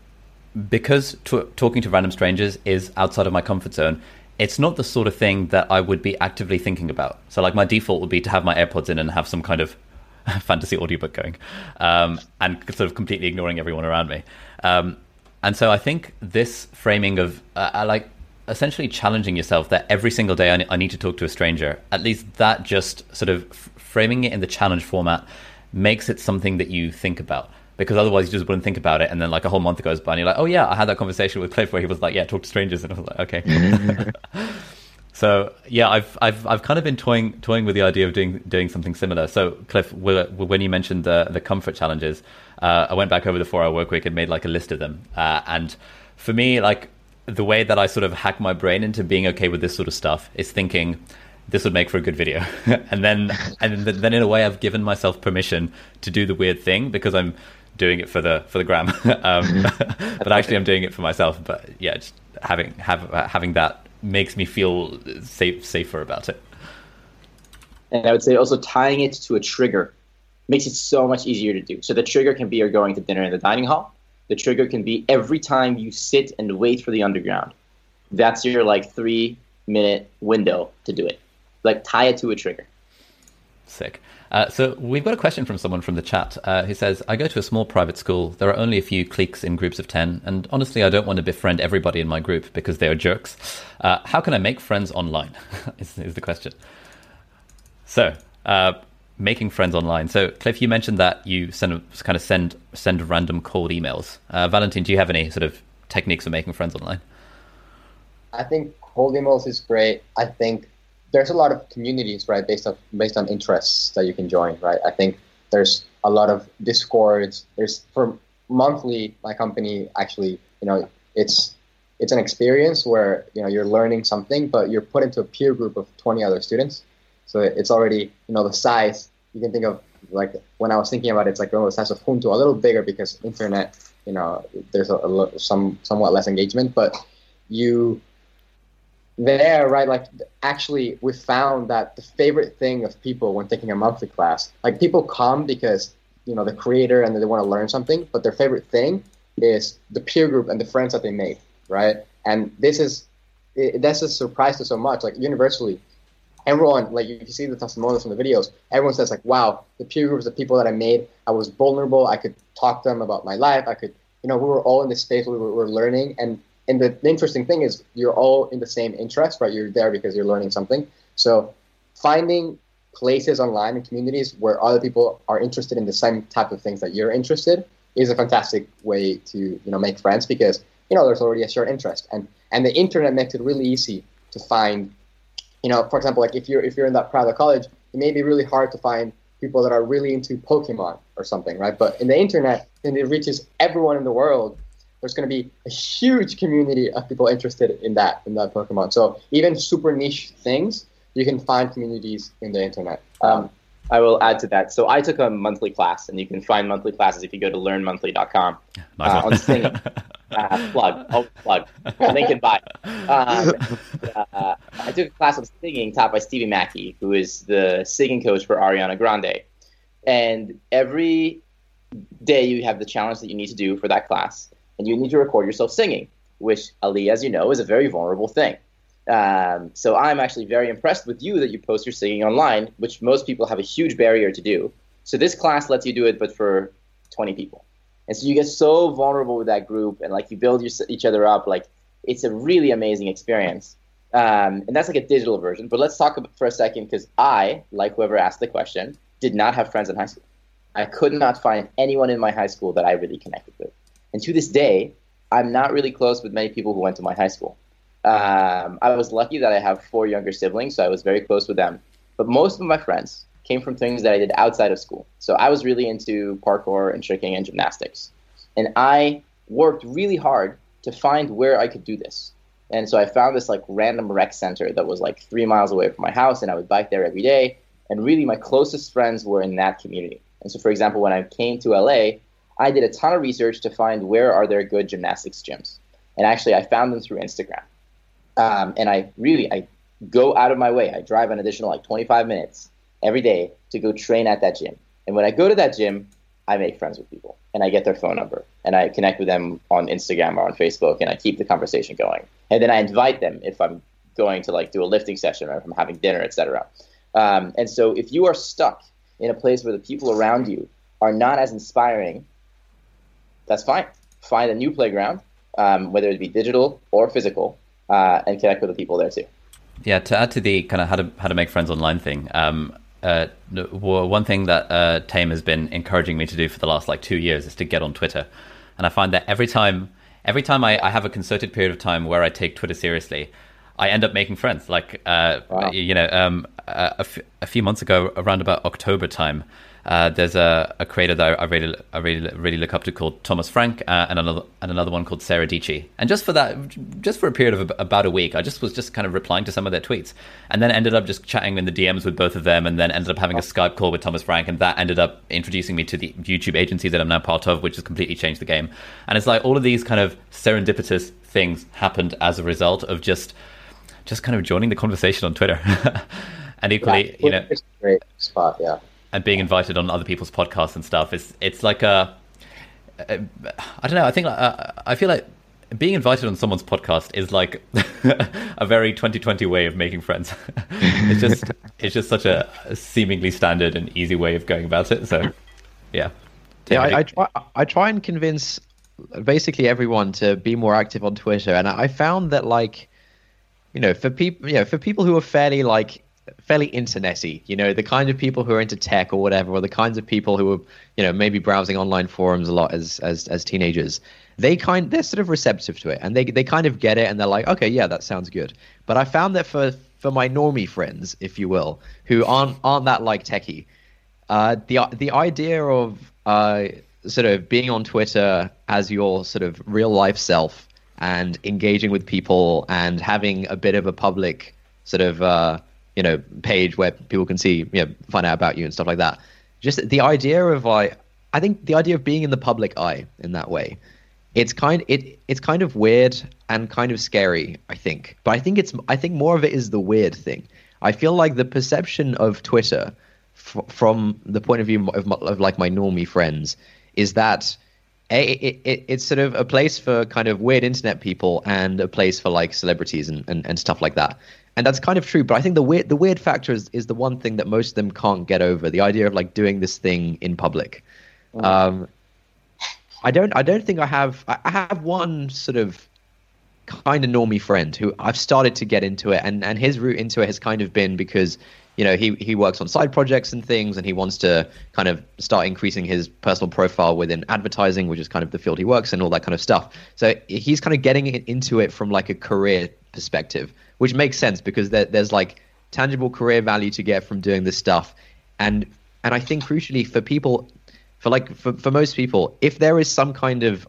because t- talking to random strangers is outside of my comfort zone. It's not the sort of thing that I would be actively thinking about. So, like, my default would be to have my AirPods in and have some kind of fantasy audiobook going, um, and sort of completely ignoring everyone around me. Um, and so, I think this framing of uh, like essentially challenging yourself that every single day I, I need to talk to a stranger. At least that just sort of framing it in the challenge format makes it something that you think about because otherwise you just wouldn't think about it. And then like a whole month goes by and you're like oh yeah i had that conversation with cliff where he was like yeah talk to strangers. And i was like okay so yeah i've i've i've kind of been toying toying with the idea of doing doing something similar. So cliff when you mentioned the the comfort challenges uh, i went back over the four hour work week and made like a list of them. Uh, and for me like the way that i sort of hack my brain into being okay with this sort of stuff is thinking this would make for a good video. and then and then in a way I've given myself permission to do the weird thing because I'm doing it for the for the gram. um, but actually I'm doing it for myself. But yeah, just having have, having that makes me feel safe safer about it. And I would say also tying it to a trigger makes it so much easier to do. So the trigger can be you're going to dinner in the dining hall. The trigger can be every time you sit and wait for the underground. That's your like three minute window to do it like tie it to a trigger. Sick. Uh, so we've got a question from someone from the chat uh, who says, "I go to a small private school. There are only a few cliques in groups of ten, and honestly, I don't want to befriend everybody in my group because they are jerks. Uh, how can I make friends online?" is, is, the question. So, uh, making friends online. So, Cliff, you mentioned that you send kind of send send random cold emails. Uh, Valentin, do you have any sort of techniques for making friends online? I think cold emails is great. I think there's a lot of communities, right, based on based on interests that you can join, right? I think there's a lot of discords. There's for monthly, my company actually, you know, it's it's an experience where you know you're learning something, but you're put into a peer group of 20 other students. So it's already, you know, the size you can think of like when I was thinking about it, it's like oh, the size of Junto, a little bigger because internet, you know, there's a, a some somewhat less engagement, but you there, right, like actually we found that the favorite thing of people when taking a monthly class, like people come because, you know, the creator and they want to learn something, but their favorite thing is the peer group and the friends that they made, right? And this is, it, that's a surprise to so much, like universally, everyone, like you see the testimonials from the videos, everyone says like, wow, the peer groups, the people that I made, I was vulnerable, I could talk to them about my life, I could, you know, we were all in this space where we were learning and and the, interesting thing is you're all in the same interest, right? You're there because you're learning something. So finding places online and communities where other people are interested in the same type of things that you're interested is a fantastic way to you know make friends because you know there's already a shared interest and and the internet makes it really easy to find you know for example like if you're if you're in that private college it may be really hard to find people that are really into pokemon or something right but in the internet and it reaches everyone in the world there's going to be a huge community of people interested in that in that Pokemon. So even super niche things, you can find communities in the internet. Um, I will add to that. So I took a monthly class, and you can find monthly classes if you go to learnmonthly.com nice uh, on singing. uh, plug, oh plug, link and buy. Um, uh, I took a class of singing taught by Stevie Mackey, who is the singing coach for Ariana Grande. And every day you have the challenge that you need to do for that class and you need to record yourself singing. which Ali, as you know, is a very vulnerable thing. Um, so I'm actually very impressed with you that you post your singing online, which most people have a huge barrier to do. So this class lets you do it, but for 20 people. And so you get so vulnerable with that group, and like you build your, each other up. Like it's a really amazing experience. Um, and that's like a digital version. But let's talk for a second because I, like whoever asked the question, did not have friends in high school. I could not find anyone in my high school that I really connected with. And to this day, I'm not really close with many people who went to my high school. Um, I was lucky that I have four younger siblings, so I was very close with them. But most of my friends came from things that I did outside of school. So I was really into parkour and tricking and gymnastics. And I worked really hard to find where I could do this. And so I found this like random rec center that was like three miles away from my house, and I would bike there every day. And really, my closest friends were in that community. And so, for example, when I came to LA, I did a ton of research to find where are there good gymnastics gyms. And actually, I found them through Instagram. Um, and I really, I go out of my way. I drive an additional like 25 minutes every day to go train at that gym. And when I go to that gym, I make friends with people and I get their phone number and I connect with them on Instagram or on Facebook and I keep the conversation going. And then I invite them if I'm going to like do a lifting session or if I'm having dinner, etc. Um, and so if you are stuck in a place where the people around you are not as inspiring, that's fine. Find a new playground, um, whether it be digital or physical, uh, and connect with the people there too. Yeah, to add to the kind of how to how to make friends online thing, um, uh, one thing that uh, Tame has been encouraging me to do for the last like two years is to get on Twitter, and I find that every time every time I, I have a concerted period of time where I take Twitter seriously, I end up making friends. Like uh, wow. you know, um, a, f- a few months ago, around about October time, uh, there's a, a, creator that I really, I really, really look up to called Thomas Frank, uh, and another and another one called Sarah Dietschy. And just for that, just for a period of about a week, I just was just kind of replying to some of their tweets, and then ended up just chatting in the DMs with both of them, and then ended up having a Skype call with Thomas Frank, and that ended up introducing me to the YouTube agency that I'm now part of, which has completely changed the game. And it's like all of these kind of serendipitous things happened as a result of just, just kind of joining the conversation on Twitter. and equally, yeah, you know, it's a great spot, yeah and being invited on other people's podcasts and stuff is it's like a, I don't know. I think uh, I feel like being invited on someone's podcast is like a very 2020 way of making friends. it's just it's just such a seemingly standard and easy way of going about it. So yeah, yeah. I, I, try I try and convince basically everyone to be more active on Twitter, and I found that like you know for people you know for people who are fairly like fairly internety, you know, the kind of people who are into tech or whatever, or the kinds of people who are, you know, maybe browsing online forums a lot as as as teenagers. They kind they're sort of receptive to it and they they kind of get it and they're like, okay, yeah, that sounds good. But I found that for for my normie friends, if you will, who aren't aren't that like techie, uh, the the idea of uh, sort of being on Twitter as your sort of real life self and engaging with people and having a bit of a public sort of uh, you know page where people can see you know find out about you and stuff like that. Just the idea of like i think the idea of being in the public eye in that way it's kind it it's kind of weird and kind of scary i think. But i think it's i think more of it is the weird thing. I feel like the perception of twitter f- from the point of view of, of like my normie friends is that it, it, it's sort of a place for kind of weird internet people and a place for like celebrities and, and, and stuff like that and that's kind of true. But I think the weird the weird factor is, is the one thing that most of them can't get over the idea of like doing this thing in public. Mm. Um, I don't I don't think I have I have one sort of kind of normie friend who I've started to get into it, and and his route into it has kind of been because you know he he works on side projects and things, and he wants to kind of start increasing his personal profile within advertising, which is kind of the field he works in, all that kind of stuff. So he's kind of getting into it from like a career perspective which makes sense because there, there's like tangible career value to get from doing this stuff, and and I think crucially for people, for like for, for most people, if there is some kind of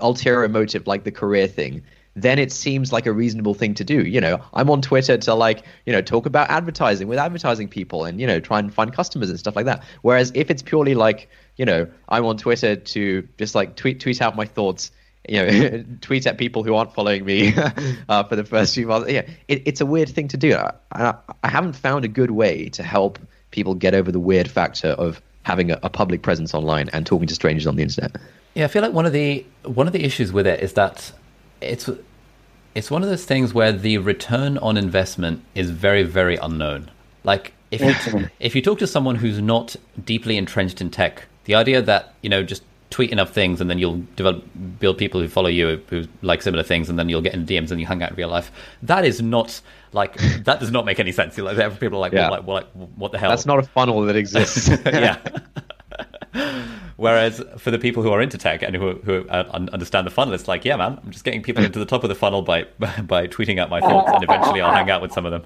ulterior motive like the career thing, then it seems like a reasonable thing to do. You know, I'm on Twitter to like, you know, talk about advertising with advertising people and, you know, try and find customers and stuff like that. Whereas if it's purely like, you know, I'm on Twitter to just like tweet tweet out my thoughts you know, tweet at people who aren't following me uh, for the first few months. Yeah, it, it's a weird thing to do. I, I, haven't found a good way to help people get over the weird factor of having a, a, public presence online and talking to strangers on the internet. Yeah, I feel like one of the one of the issues with it is that it's it's one of those things where the return on investment is very very unknown. Like if you, if you talk to someone who's not deeply entrenched in tech, the idea that you know just tweet enough things and then you'll develop build people who follow you who like similar things and then you'll get in DMs and you hang out in real life. That is not like that does not make any sense. Like people are like, yeah. well, like, well, like what the hell? That's not a funnel that exists. yeah. Whereas for the people who are into tech and who, who understand the funnel, it's like, yeah, man, I'm just getting people into the top of the funnel by by tweeting out my thoughts, and eventually I'll hang out with some of them.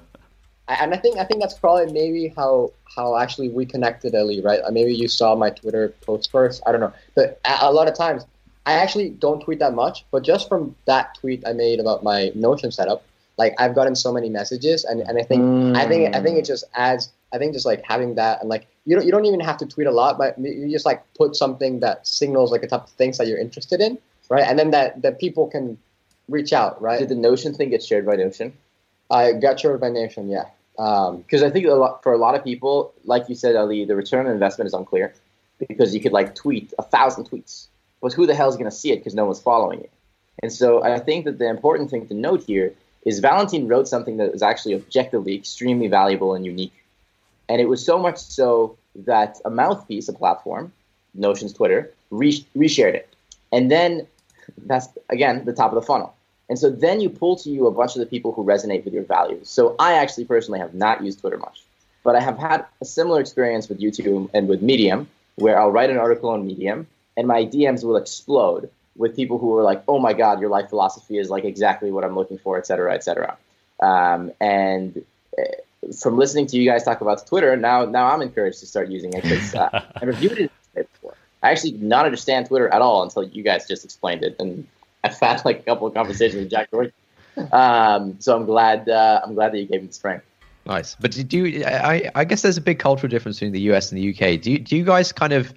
And I think I think that's probably maybe how how actually we connected, Ali. Right? Uh, maybe you saw my Twitter post first. I don't know, but a lot of times I actually don't tweet that much. But just from that tweet I made about my Notion setup, like I've gotten so many messages, and, and I think mm. I think I think it just adds. I think just like having that and like you don't you don't even have to tweet a lot, but you just like put something that signals like a type of things that you're interested in, right? And then that that people can reach out, right? Did the Notion thing get shared by Notion? I got shared by Notion, yeah. Because um, I think a lot, for a lot of people, like you said, Ali, the return on investment is unclear because you could like tweet a thousand tweets, but who the hell is going to see it because no one's following it? And so I think that the important thing to note here is Valentin wrote something that was actually objectively extremely valuable and unique. And it was so much so that a mouthpiece, a platform, Notion's Twitter, re- reshared it. And then that's, again, the top of the funnel. And so then you pull to you a bunch of the people who resonate with your values. So I actually personally have not used Twitter much, but I have had a similar experience with YouTube and with Medium, where I'll write an article on Medium and my DMs will explode with people who are like, "Oh my God, your life philosophy is like exactly what I'm looking for," et cetera, et cetera. Um, and uh, from listening to you guys talk about Twitter, now now I'm encouraged to start using it because uh, I reviewed it before. I actually did not understand Twitter at all until you guys just explained it, and I've had like a couple of conversations with Jack Dorsey. Um, so I'm glad uh, I'm glad that you gave me the spring. Nice, but do you, I? I guess there's a big cultural difference between the US and the UK. Do you, do you guys kind of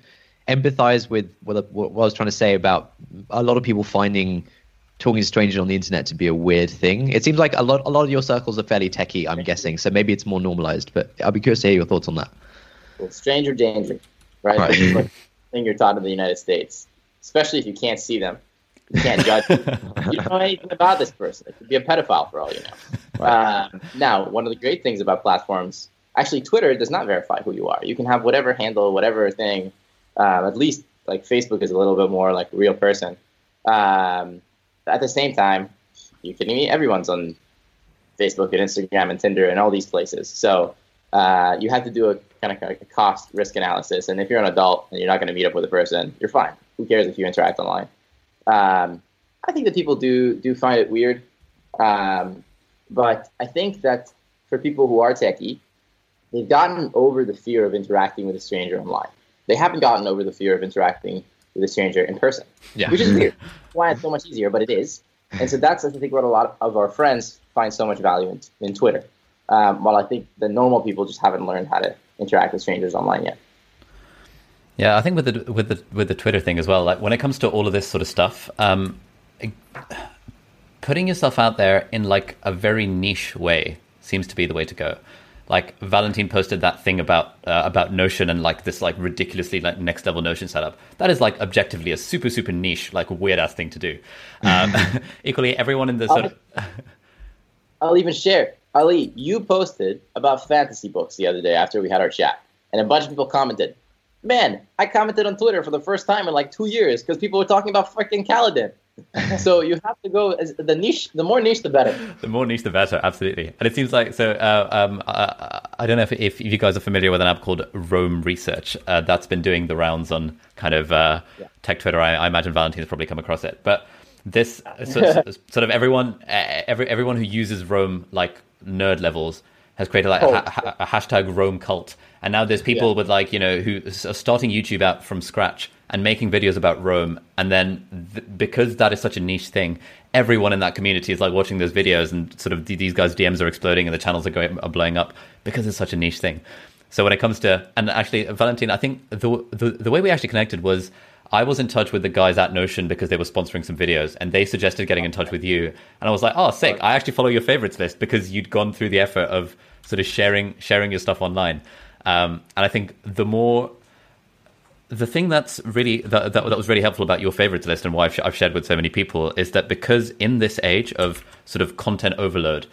empathize with what, what I was trying to say about a lot of people finding talking to strangers on the internet to be a weird thing. It seems like a lot a lot of your circles are fairly techie, I'm guessing. So maybe it's more normalized. But I'll be curious to hear your thoughts on that. Well, stranger danger, right? right. thing you're taught in the United States, especially if you can't see them. You can't judge. you don't know anything about this person. It could be a pedophile for all you know. Uh, now, one of the great things about platforms, actually, Twitter does not verify who you are. You can have whatever handle, whatever thing. Um, at least like Facebook is a little bit more like real person. Um, at the same time, you kidding me? Everyone's on Facebook and Instagram and Tinder and all these places. So uh, you have to do a kind of like a cost risk analysis. And if you're an adult and you're not going to meet up with a person, you're fine. Who cares if you interact online? Um, I think that people do do find it weird, um, but I think that for people who are techie, they've gotten over the fear of interacting with a stranger online. They haven't gotten over the fear of interacting with a stranger in person, yeah. which is weird. Why it's so much easier, but it is. And so that's I think what a lot of our friends find so much value in, in Twitter. Um, while I think the normal people just haven't learned how to interact with strangers online yet. Yeah, I think with the with the with the Twitter thing as well. Like when it comes to all of this sort of stuff, um, putting yourself out there in like a very niche way seems to be the way to go like Valentin posted that thing about uh, about Notion and like this like ridiculously like next level Notion setup. That is like objectively a super super niche like weird ass thing to do. Um, equally, everyone in the sort I'll, of I'll even share. Ali, you posted about fantasy books the other day after we had our chat, and a bunch of people commented. Man, I commented on Twitter for the first time in like two years because people were talking about freaking Kaladin. so you have to go as the niche. The more niche, the better. The more niche, the better. Absolutely. And it seems like so. Uh, um, I, I, don't know if, if you guys are familiar with an app called Roam Research. Uh, that's been doing the rounds on kind of uh, yeah. tech Twitter. I, I imagine Valentin has probably come across it. But this sort, sort of everyone, every everyone who uses Roam like nerd levels has created like oh. a, ha- a, hashtag Roam cult. And now there's people yeah. with like you know who are starting YouTube out from scratch and making videos about Roam, And then th- because that is such a niche thing, everyone in that community is like watching those videos and sort of these guys' DMs are exploding and the channels are going are blowing up because it's such a niche thing. So when it comes to and actually Valentine, I think the the, the way we actually connected was. I was in touch with the guys at Notion because they were sponsoring some videos and they suggested getting in touch with you. And I was like, oh, sick. I actually follow your favorites list because you'd gone through the effort of sort of sharing sharing your stuff online. Um, and I think the more the thing that's really that, that, that was really helpful about your favorites list and why I've, I've shared with so many people is that because in this age of sort of content overload,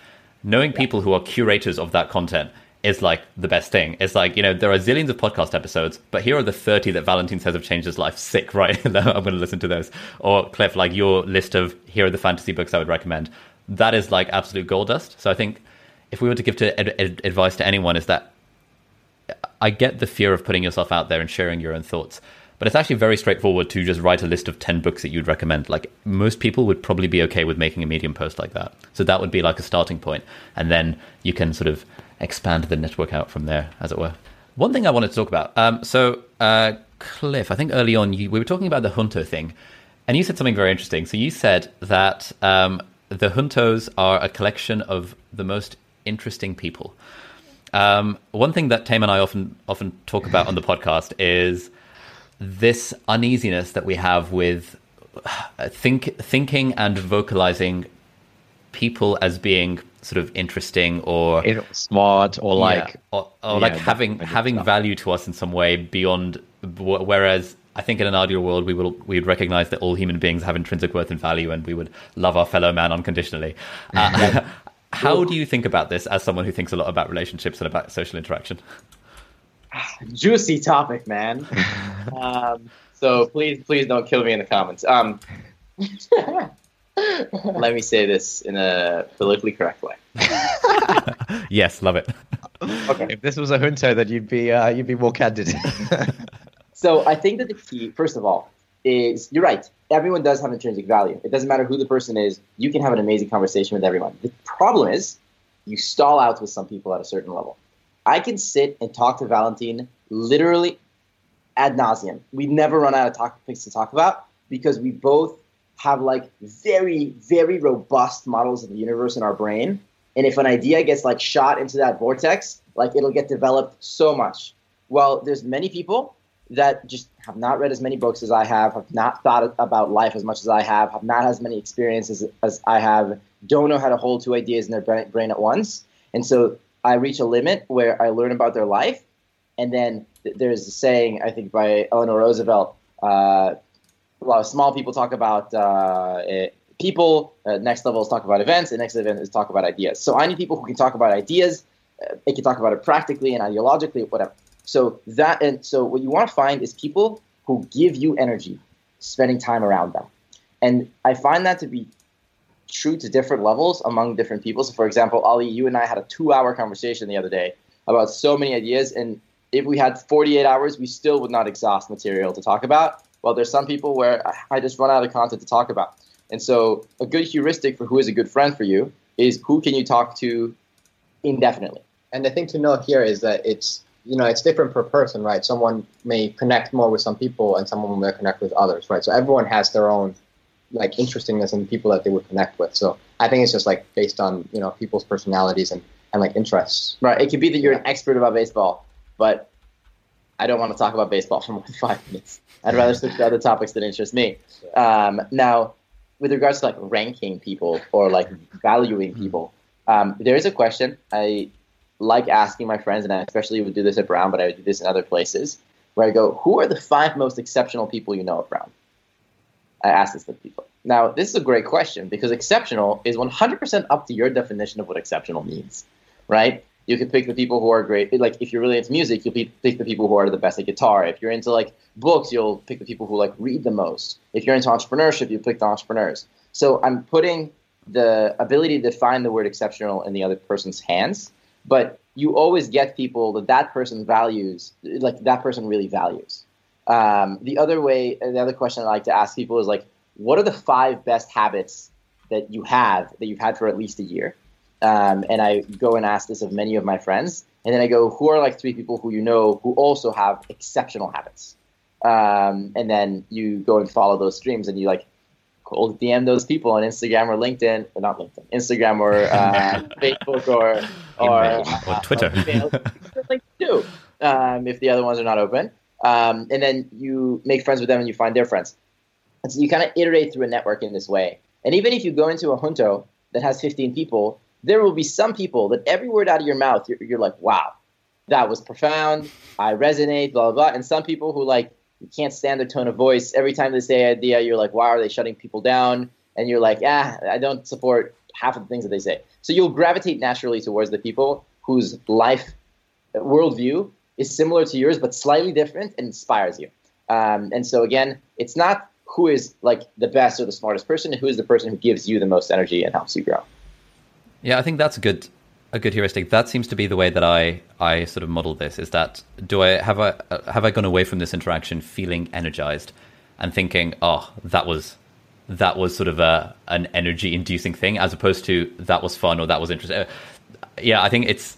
knowing yeah. people who are curators of that content is like the best thing. It's like, you know, there are zillions of podcast episodes, but here are the 30 that Valentine says have changed his life. Sick, right? I'm going to listen to those. Or Cliff, like your list of here are the fantasy books I would recommend. That is like absolute gold dust. So I think if we were to give to advice to anyone is that I get the fear of putting yourself out there and sharing your own thoughts. But it's actually very straightforward to just write a list of 10 books that you'd recommend. Like most people would probably be okay with making a medium post like that. So that would be like a starting point. And then you can sort of expand the network out from there, as it were. One thing I wanted to talk about. Um, so, uh, Cliff, I think early on you, we were talking about the Junto thing, and you said something very interesting. So you said that um, the Juntos are a collection of the most interesting people. Um, one thing that Tame and I often often talk about on the podcast is this uneasiness that we have with uh, think thinking and vocalizing people as being sort of interesting or smart or like yeah, or, or yeah, like having having stuff. value to us in some way beyond whereas I think in an ideal world we will we'd recognize that all human beings have intrinsic worth and value and we would love our fellow man unconditionally. Uh, how do you think about this as someone who thinks a lot about relationships and about social interaction? Juicy topic, man. um, so please, please don't kill me in the comments. Um, let me say this in a politically correct way. yes, love it. Okay. If this was a junto, then you'd be uh, you'd be more candid. so I think that the key, first of all, is you're right. Everyone does have intrinsic value. It doesn't matter who the person is. You can have an amazing conversation with everyone. The problem is you stall out with some people at a certain level. I can sit and talk to Valentine literally ad nauseum. We never run out of topics to talk about because we both have like very, very robust models of the universe in our brain. And if an idea gets like shot into that vortex, like it'll get developed so much. Well, there's many people that just have not read as many books as I have, have not thought about life as much as I have, have not as many experiences as I have, don't know how to hold two ideas in their brain at once. And so I reach a limit where I learn about their life. And then there's a saying, I think, by Eleanor Roosevelt uh, a lot of small people talk about uh, it, people. Uh, next level is talk about events. The next event is talk about ideas. So I need people who can talk about ideas. Uh, they can talk about it practically and ideologically, whatever. So that and so what you want to find is people who give you energy, spending time around them. And I find that to be true to different levels among different people. So, for example, Ali, you and I had a two-hour conversation the other day about so many ideas, and if we had 48 hours, we still would not exhaust material to talk about. Well, there's some people where I just run out of content to talk about. And so, a good heuristic for who is a good friend for you is who can you talk to indefinitely. And the thing to know here is that it's you know it's different per person, right? Someone may connect more with some people, and someone may connect with others, right? So everyone has their own like interestingness in people that they would connect with. So I think it's just like based on you know people's personalities and and like interests. Right. It could be that you're an expert about baseball, but I don't want to talk about baseball for more than five minutes. I'd rather switch to other topics that interest me. Um, now, with regards to like ranking people or like valuing people, um, there is a question I like asking my friends, and I especially would do this at Brown, but I would do this in other places, where I go, "Who are the five most exceptional people you know at Brown?" I ask this to people. Now, this is a great question because exceptional is 100% up to your definition of what exceptional means, right? You can pick the people who are great. Like if you're really into music, you'll pick the people who are the best at guitar. If you're into like books, you'll pick the people who like read the most. If you're into entrepreneurship, you pick the entrepreneurs. So I'm putting the ability to define the word exceptional in the other person's hands, but you always get people that that person values, like that person really values. Um, the other way, the other question I like to ask people is like, what are the five best habits that you have that you've had for at least a year? Um, and I go and ask this of many of my friends. And then I go, who are like three people who you know who also have exceptional habits? Um, and then you go and follow those streams and you like cold DM those people on Instagram or LinkedIn, or not LinkedIn, Instagram or uh, Facebook or or, or Twitter. like too, um, if the other ones are not open. Um, and then you make friends with them and you find their friends. And so you kind of iterate through a network in this way. And even if you go into a junto that has 15 people, there will be some people that every word out of your mouth, you're, you're like, wow, that was profound. I resonate, blah, blah, blah. And some people who like You can't stand their tone of voice. Every time they say idea, you're like, why are they shutting people down? And you're like, ah, I don't support half of the things that they say. So you'll gravitate naturally towards the people whose life worldview is similar to yours, but slightly different and inspires you. Um, and so again, it's not who is like the best or the smartest person, who is the person who gives you the most energy and helps you grow. Yeah, I think that's a good a good heuristic. That seems to be the way that I I sort of model this. Is that do I have I have I gone away from this interaction feeling energized and thinking, oh, that was that was sort of a an energy inducing thing, as opposed to that was fun or that was interesting. Uh, yeah, I think it's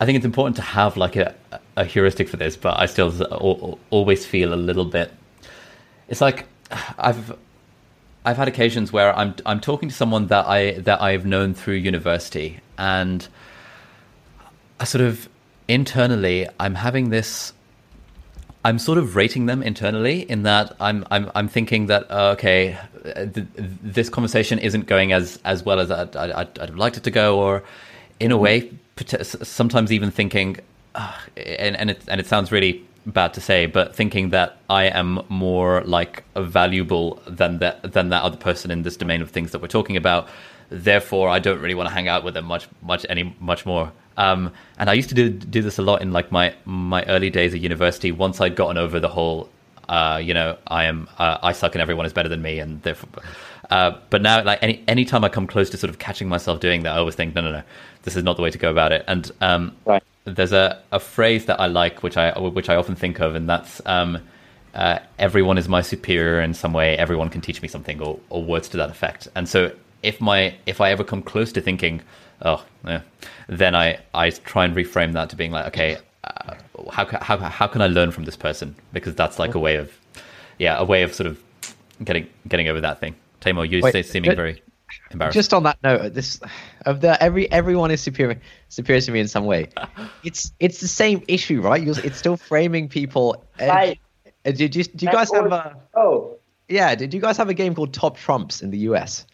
I think it's important to have like a a heuristic for this, but I still always feel a little bit. It's like I've I've had occasions where I'm I'm talking to someone that I that I've known through university, and I sort of internally I'm having this. I'm sort of rating them internally in that I'm I'm I'm thinking that uh, okay, th- this conversation isn't going as as well as I'd, I'd, I'd liked it to go, or in a way, sometimes even thinking, uh, and and it and it sounds really bad to say, but thinking that I am more like valuable than that than that other person in this domain of things that we're talking about. Therefore, I don't really want to hang out with them much much any much more. Um, and I used to do do this a lot in like my my early days of university. Once I'd gotten over the whole, uh, you know, I am uh, I suck and everyone is better than me, and therefore. Uh, but now, like any anytime I come close to sort of catching myself doing that, I always think, no, no, no, this is not the way to go about it. And um, right there's a, a phrase that I like, which I which I often think of, and that's um, uh, "everyone is my superior in some way. Everyone can teach me something," or, or words to that effect. And so, if my if I ever come close to thinking, "Oh," yeah, then I I try and reframe that to being like, "Okay, uh, how how how can I learn from this person?" Because that's like a way of, yeah, a way of sort of getting getting over that thing. Taimur, you Wait, seeming very just on that note, this of the every everyone is superior superior to me in some way. It's it's the same issue, right? You're, it's still framing people. Right. Uh, did you do you guys have a? Oh. Yeah. Did you guys have a game called Top Trumps in the US?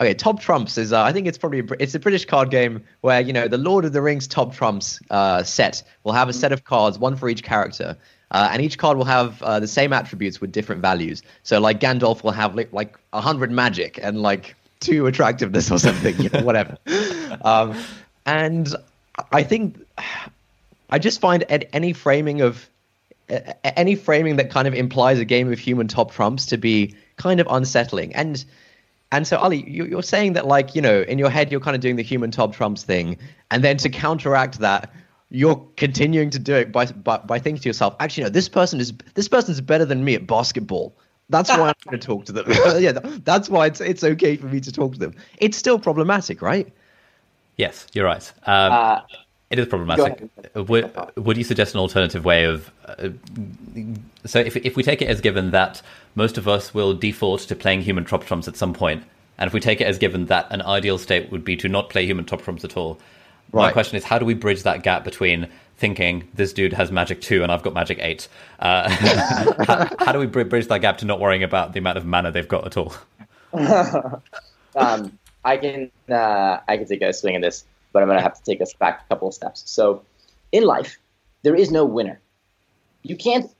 Okay, Top Trumps is uh, I think it's probably a, it's a British card game where you know the Lord of the Rings Top Trumps uh, set will have a set of cards, one for each character, uh, and each card will have uh, the same attributes with different values. So like Gandalf will have like like hundred magic and like to attractiveness or something, you know, whatever. Um, and I think I just find any framing of any framing that kind of implies a game of human top trumps to be kind of unsettling. And and so Ali, you're saying that like you know in your head you're kind of doing the human top trumps thing, and then to counteract that you're continuing to do it by, by by thinking to yourself, actually, no, this person is this person's better than me at basketball. That's why I'm going to talk to them. yeah, that's why it's it's okay for me to talk to them. It's still problematic, right? Yes, you're right. Um, uh, it is problematic. Would, would you suggest an alternative way of? Uh, so, if if we take it as given that most of us will default to playing human top trumps at some point, and if we take it as given that an ideal state would be to not play human top trumps at all, right. my question is, how do we bridge that gap between thinking this dude has magic two and I've got magic eight. Uh, how, how, do we bridge that gap to not worrying about the amount of mana they've got at all? um, I can uh, I can take a swing at this, but I'm going to have to take us back a couple of steps. So, in life, there is no winner. You can't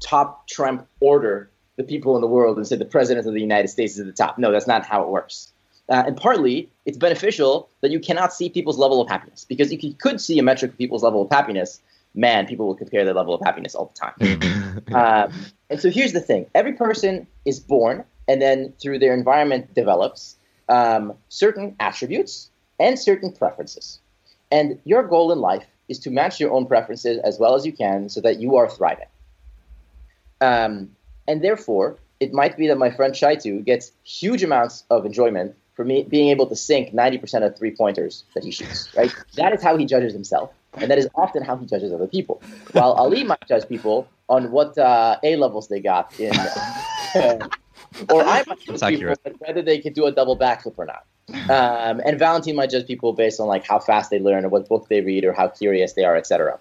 top Trump order the people in the world and say the president of the United States is at the top. No, that's not how it works. Uh, and partly, it's beneficial that you cannot see people's level of happiness because if you could see a metric of people's level of happiness, man, people will compare their level of happiness all the time. um, and so here's the thing: every person is born, and then through their environment develops um, certain attributes and certain preferences. And your goal in life is to match your own preferences as well as you can, so that you are thriving. Um, and therefore, it might be that my friend Shaitu gets huge amounts of enjoyment for me being able to sink 90% of three pointers that he shoots, right? That is how he judges himself. And that is often how he judges other people. While Ali might judge people on what uh, A levels they got in, uh, or I might judge people whether they could do a double backflip or not. Um, and Valentine might judge people based on like how fast they learn or what book they read or how curious they are, etc.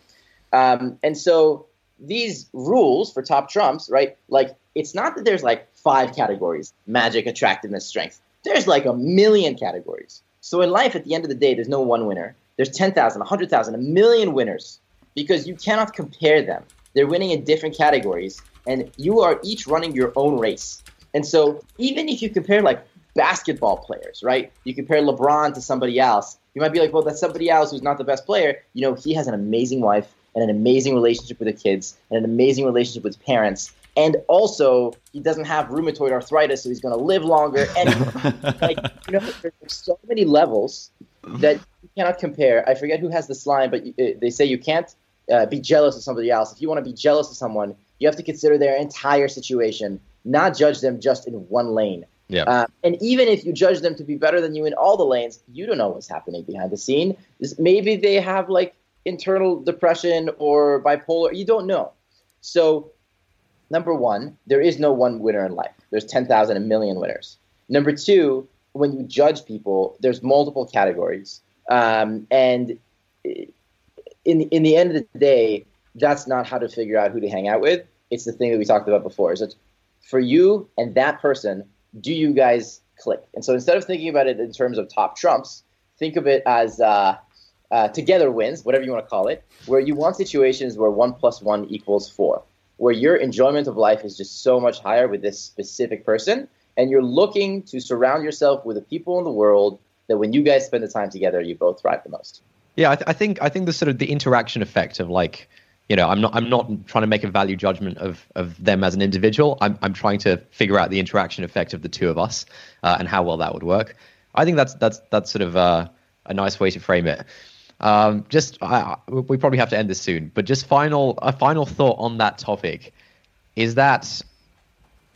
Um, and so these rules for top trumps, right? Like it's not that there's like five categories: magic, attractiveness, strength there's like a million categories. So in life, at the end of the day, there's no one winner. There's 10,000, 100,000, a million winners because you cannot compare them They're winning in different categories, and you are each running your own race. And so, even if you compare like basketball players, right? You compare LeBron to somebody else. You might be like, well, that's somebody else who's not the best player. You know, he has an amazing wife and an amazing relationship with the kids and an amazing relationship with parents. And also, he doesn't have rheumatoid arthritis, so he's going to live longer. And like, you know, there's so many levels that you cannot compare. I forget who has this line, but you, uh, they say you can't uh, be jealous of somebody else. If you want to be jealous of someone, you have to consider their entire situation, not judge them just in one lane. Yeah. Uh, and even if you judge them to be better than you in all the lanes, you don't know what's happening behind the scene. Maybe they have like internal depression or bipolar. You don't know. So, number one, there is no one winner in life. There's 10,000, a million winners. Number two, when you judge people, there's multiple categories. Um, and in, in the end of the day, that's not how to figure out who to hang out with. It's the thing that we talked about before. Is it's for you and that person, do you guys click? And so instead of thinking about it in terms of top trumps, think of it as uh, uh, together wins, whatever you want to call it, where you want situations where one plus one equals four, where your enjoyment of life is just so much higher with this specific person, and you're looking to surround yourself with the people in the world that when you guys spend the time together, you both thrive the most. Yeah, I, th- I think I think the sort of the interaction effect of like you know, I'm not I'm not trying to make a value judgment of of them as an individual. I'm I'm trying to figure out the interaction effect of the two of us uh, and how well that would work. I think that's that's that's sort of uh, a nice way to frame it. Um, just we probably have to end this soon, but just final a final thought on that topic is that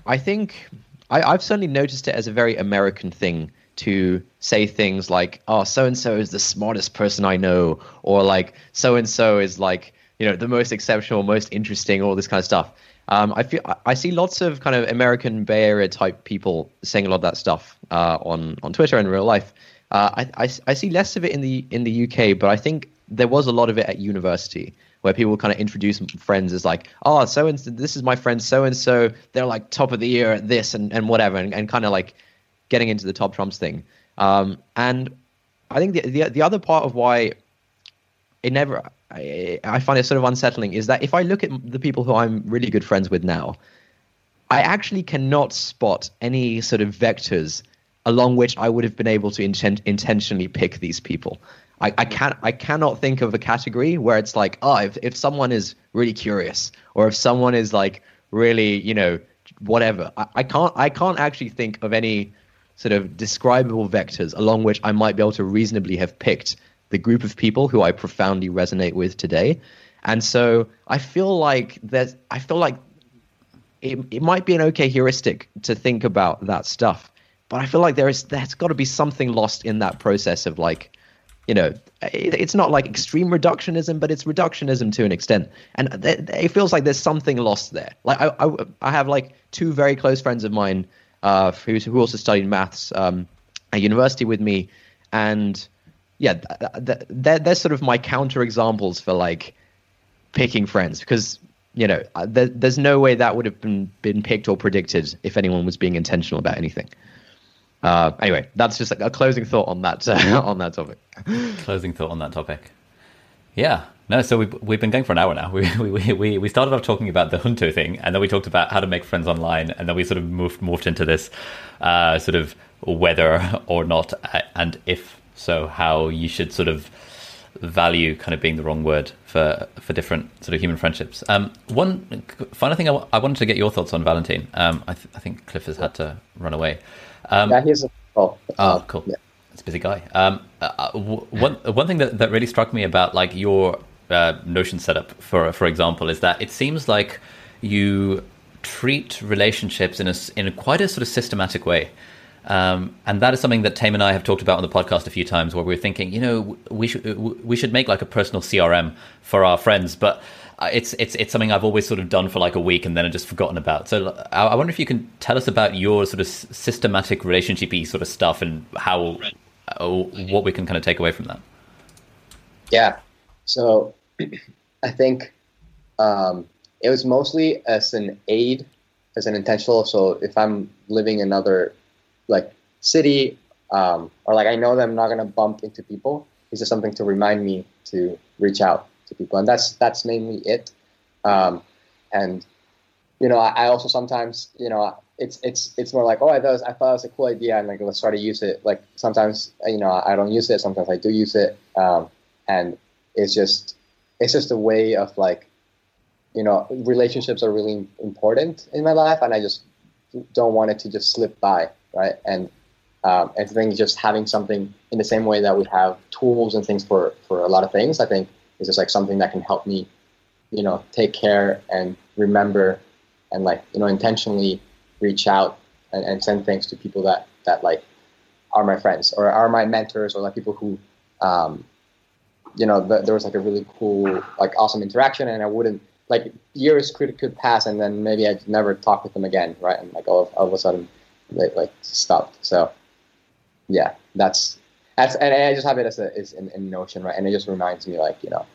I think I, I've certainly noticed it as a very American thing to say things like, "Oh, so and so is the smartest person I know," or like, "So and so is like." you know the most exceptional, most interesting, all this kind of stuff. Um, I feel I see lots of kind of American Bay Area type people saying a lot of that stuff uh, on on Twitter and real life. Uh, I, I, I see less of it in the in the UK, but I think there was a lot of it at university where people kind of introduce friends as like, oh, so and this is my friend so and so. They're like top of the year at this and, and whatever, and, and kind of like getting into the top trumps thing. Um, and I think the, the the other part of why it never I, I find it sort of unsettling is that if I look at the people who I'm really good friends with now, I actually cannot spot any sort of vectors along which I would have been able to inten- intentionally pick these people. I, I can't I cannot think of a category where it's like, oh, if, if someone is really curious or if someone is like really, you know, whatever. I, I can't I can't actually think of any sort of describable vectors along which I might be able to reasonably have picked the group of people who I profoundly resonate with today. And so I feel like there's, I feel like it, it might be an okay heuristic to think about that stuff, but I feel like there is, there's got to be something lost in that process of like, you know, it, it's not like extreme reductionism, but it's reductionism to an extent. And th- it feels like there's something lost there. Like I, I, I have like two very close friends of mine uh, who, who also studied maths um, at university with me. And yeah, they're, they're sort of my counter examples for like picking friends because you know uh, there, there's no way that would have been been picked or predicted if anyone was being intentional about anything. Uh, anyway, that's just like a closing thought on that uh, on that topic. Closing thought on that topic. Yeah, no. So we've we've been going for an hour now. We we we we started off talking about the Junto thing, and then we talked about how to make friends online, and then we sort of moved morphed into this uh, sort of whether or not uh, and if so how you should sort of value kind of being the wrong word for for different sort of human friendships. Um, one final thing I, w- I wanted to get your thoughts on Valentine. Um, I, th- I, think Cliff has had to run away. Um, yeah, he's a oh, oh cool. Yeah. It's a busy guy. Um, uh, uh one one thing that, that really struck me about like your uh, Notion setup, for for example, is that it seems like you treat relationships in a in a quite a sort of systematic way. Um, and that is something that Tame and I have talked about on the podcast a few times, where we're thinking, you know, we should we should make like a personal CRM for our friends, but it's it's it's something I've always sort of done for like a week and then I've just forgotten about. So I, wonder if you can tell us about your sort of systematic relationshipy sort of stuff and how uh, what we can kind of take away from that. Yeah. So I think um, it was mostly as an aid, as an intentional. So if I'm living in another like city um, or like I know that I'm not gonna bump into people. It's just something to remind me to reach out to people, and that's that's mainly it. Um, and you know, I, I, also sometimes you know it's it's it's more like oh I thought I thought it was a cool idea and like let's try to use it. Like sometimes you know I don't use it, sometimes I do use it, um, and it's just it's just a way of like you know relationships are really important in my life, and I just don't want it to just slip by, right? And um, I think just having something in the same way that we have tools and things for, for a lot of things, I think is just like something that can help me, you know, take care and remember and like, you know, intentionally reach out and, and send things to people that, that like are my friends or are my mentors or like people who, um, you know, the, there was like a really cool, like awesome interaction and I wouldn't, like years could, could pass and then maybe I'd never talk with them again, right? And like all of, all of a sudden, they like stopped. So, yeah, that's that's and I just have it as a is in, in Notion, right? And it just reminds me, like you know,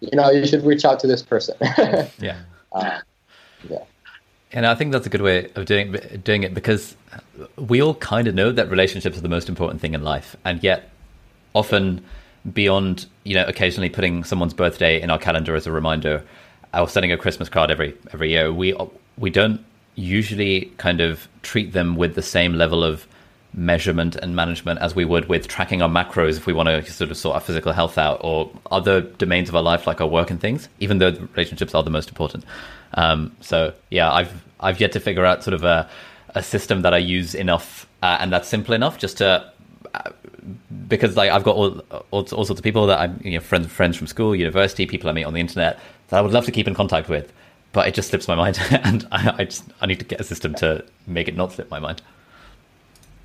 you know, you should reach out to this person. yeah. Uh, yeah. And I think that's a good way of doing doing it because we all kind of know that relationships are the most important thing in life, and yet often beyond you know occasionally putting someone's birthday in our calendar as a reminder, or sending a Christmas card every every year, we we don't usually kind of treat them with the same level of measurement and management as we would with tracking our macros if we want to sort of sort our physical health out or other domains of our life like our work and things even though relationships are the most important. Um, so yeah i've i've yet to figure out sort of a, a system that i use enough uh, and that's simple enough just to uh, because like I've got all, all, all sorts of people that I'm you know friends friends from school, university, people I meet on the internet that I would love to keep in contact with, but it just slips my mind, and I, I just I need to get a system to make it not slip my mind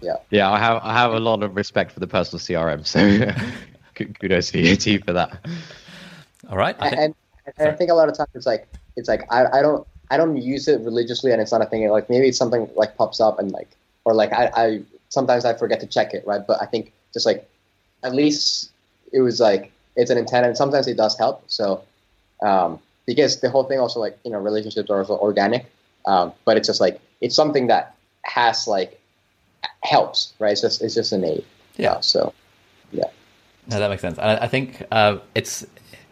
yeah. Yeah, I have I have a lot of respect for the personal CRM, so kudos to you, too for that. All right, I think, and, and I think a lot of times it's like it's like I, I don't I don't use it religiously, and it's not a thing. Like maybe it's something like pops up and like or like I, I sometimes I forget to check it, right? But I think just like at least it was like it's an intent, and sometimes it does help. So um, because the whole thing also like you know relationships are also organic, um, but it's just like it's something that has like helps, right? It's just it's just an aid. Yeah. So, yeah. No, that makes sense. And I, I think uh, it's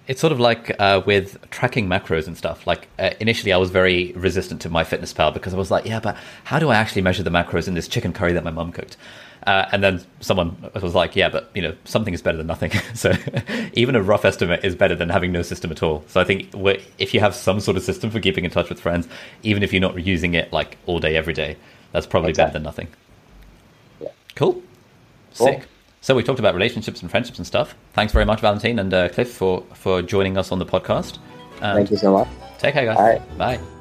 it's sort of like uh, with tracking macros and stuff. Like uh, initially, I was very resistant to my fitness MyFitnessPal because I was like, yeah, but how do I actually measure the macros in this chicken curry that my mum cooked? Uh, and then someone was like, yeah, but you know, something is better than nothing. so even a rough estimate is better than having no system at all. So I think if you have some sort of system for keeping in touch with friends, even if you're not using it like all day every day, that's probably exactly. better than nothing. Cool. Sick. Cool. So we talked about relationships and friendships and stuff. Thanks very much, Valentine and uh, Cliff, for for joining us on the podcast. And Thank you so much. Take care, guys. Right. Bye.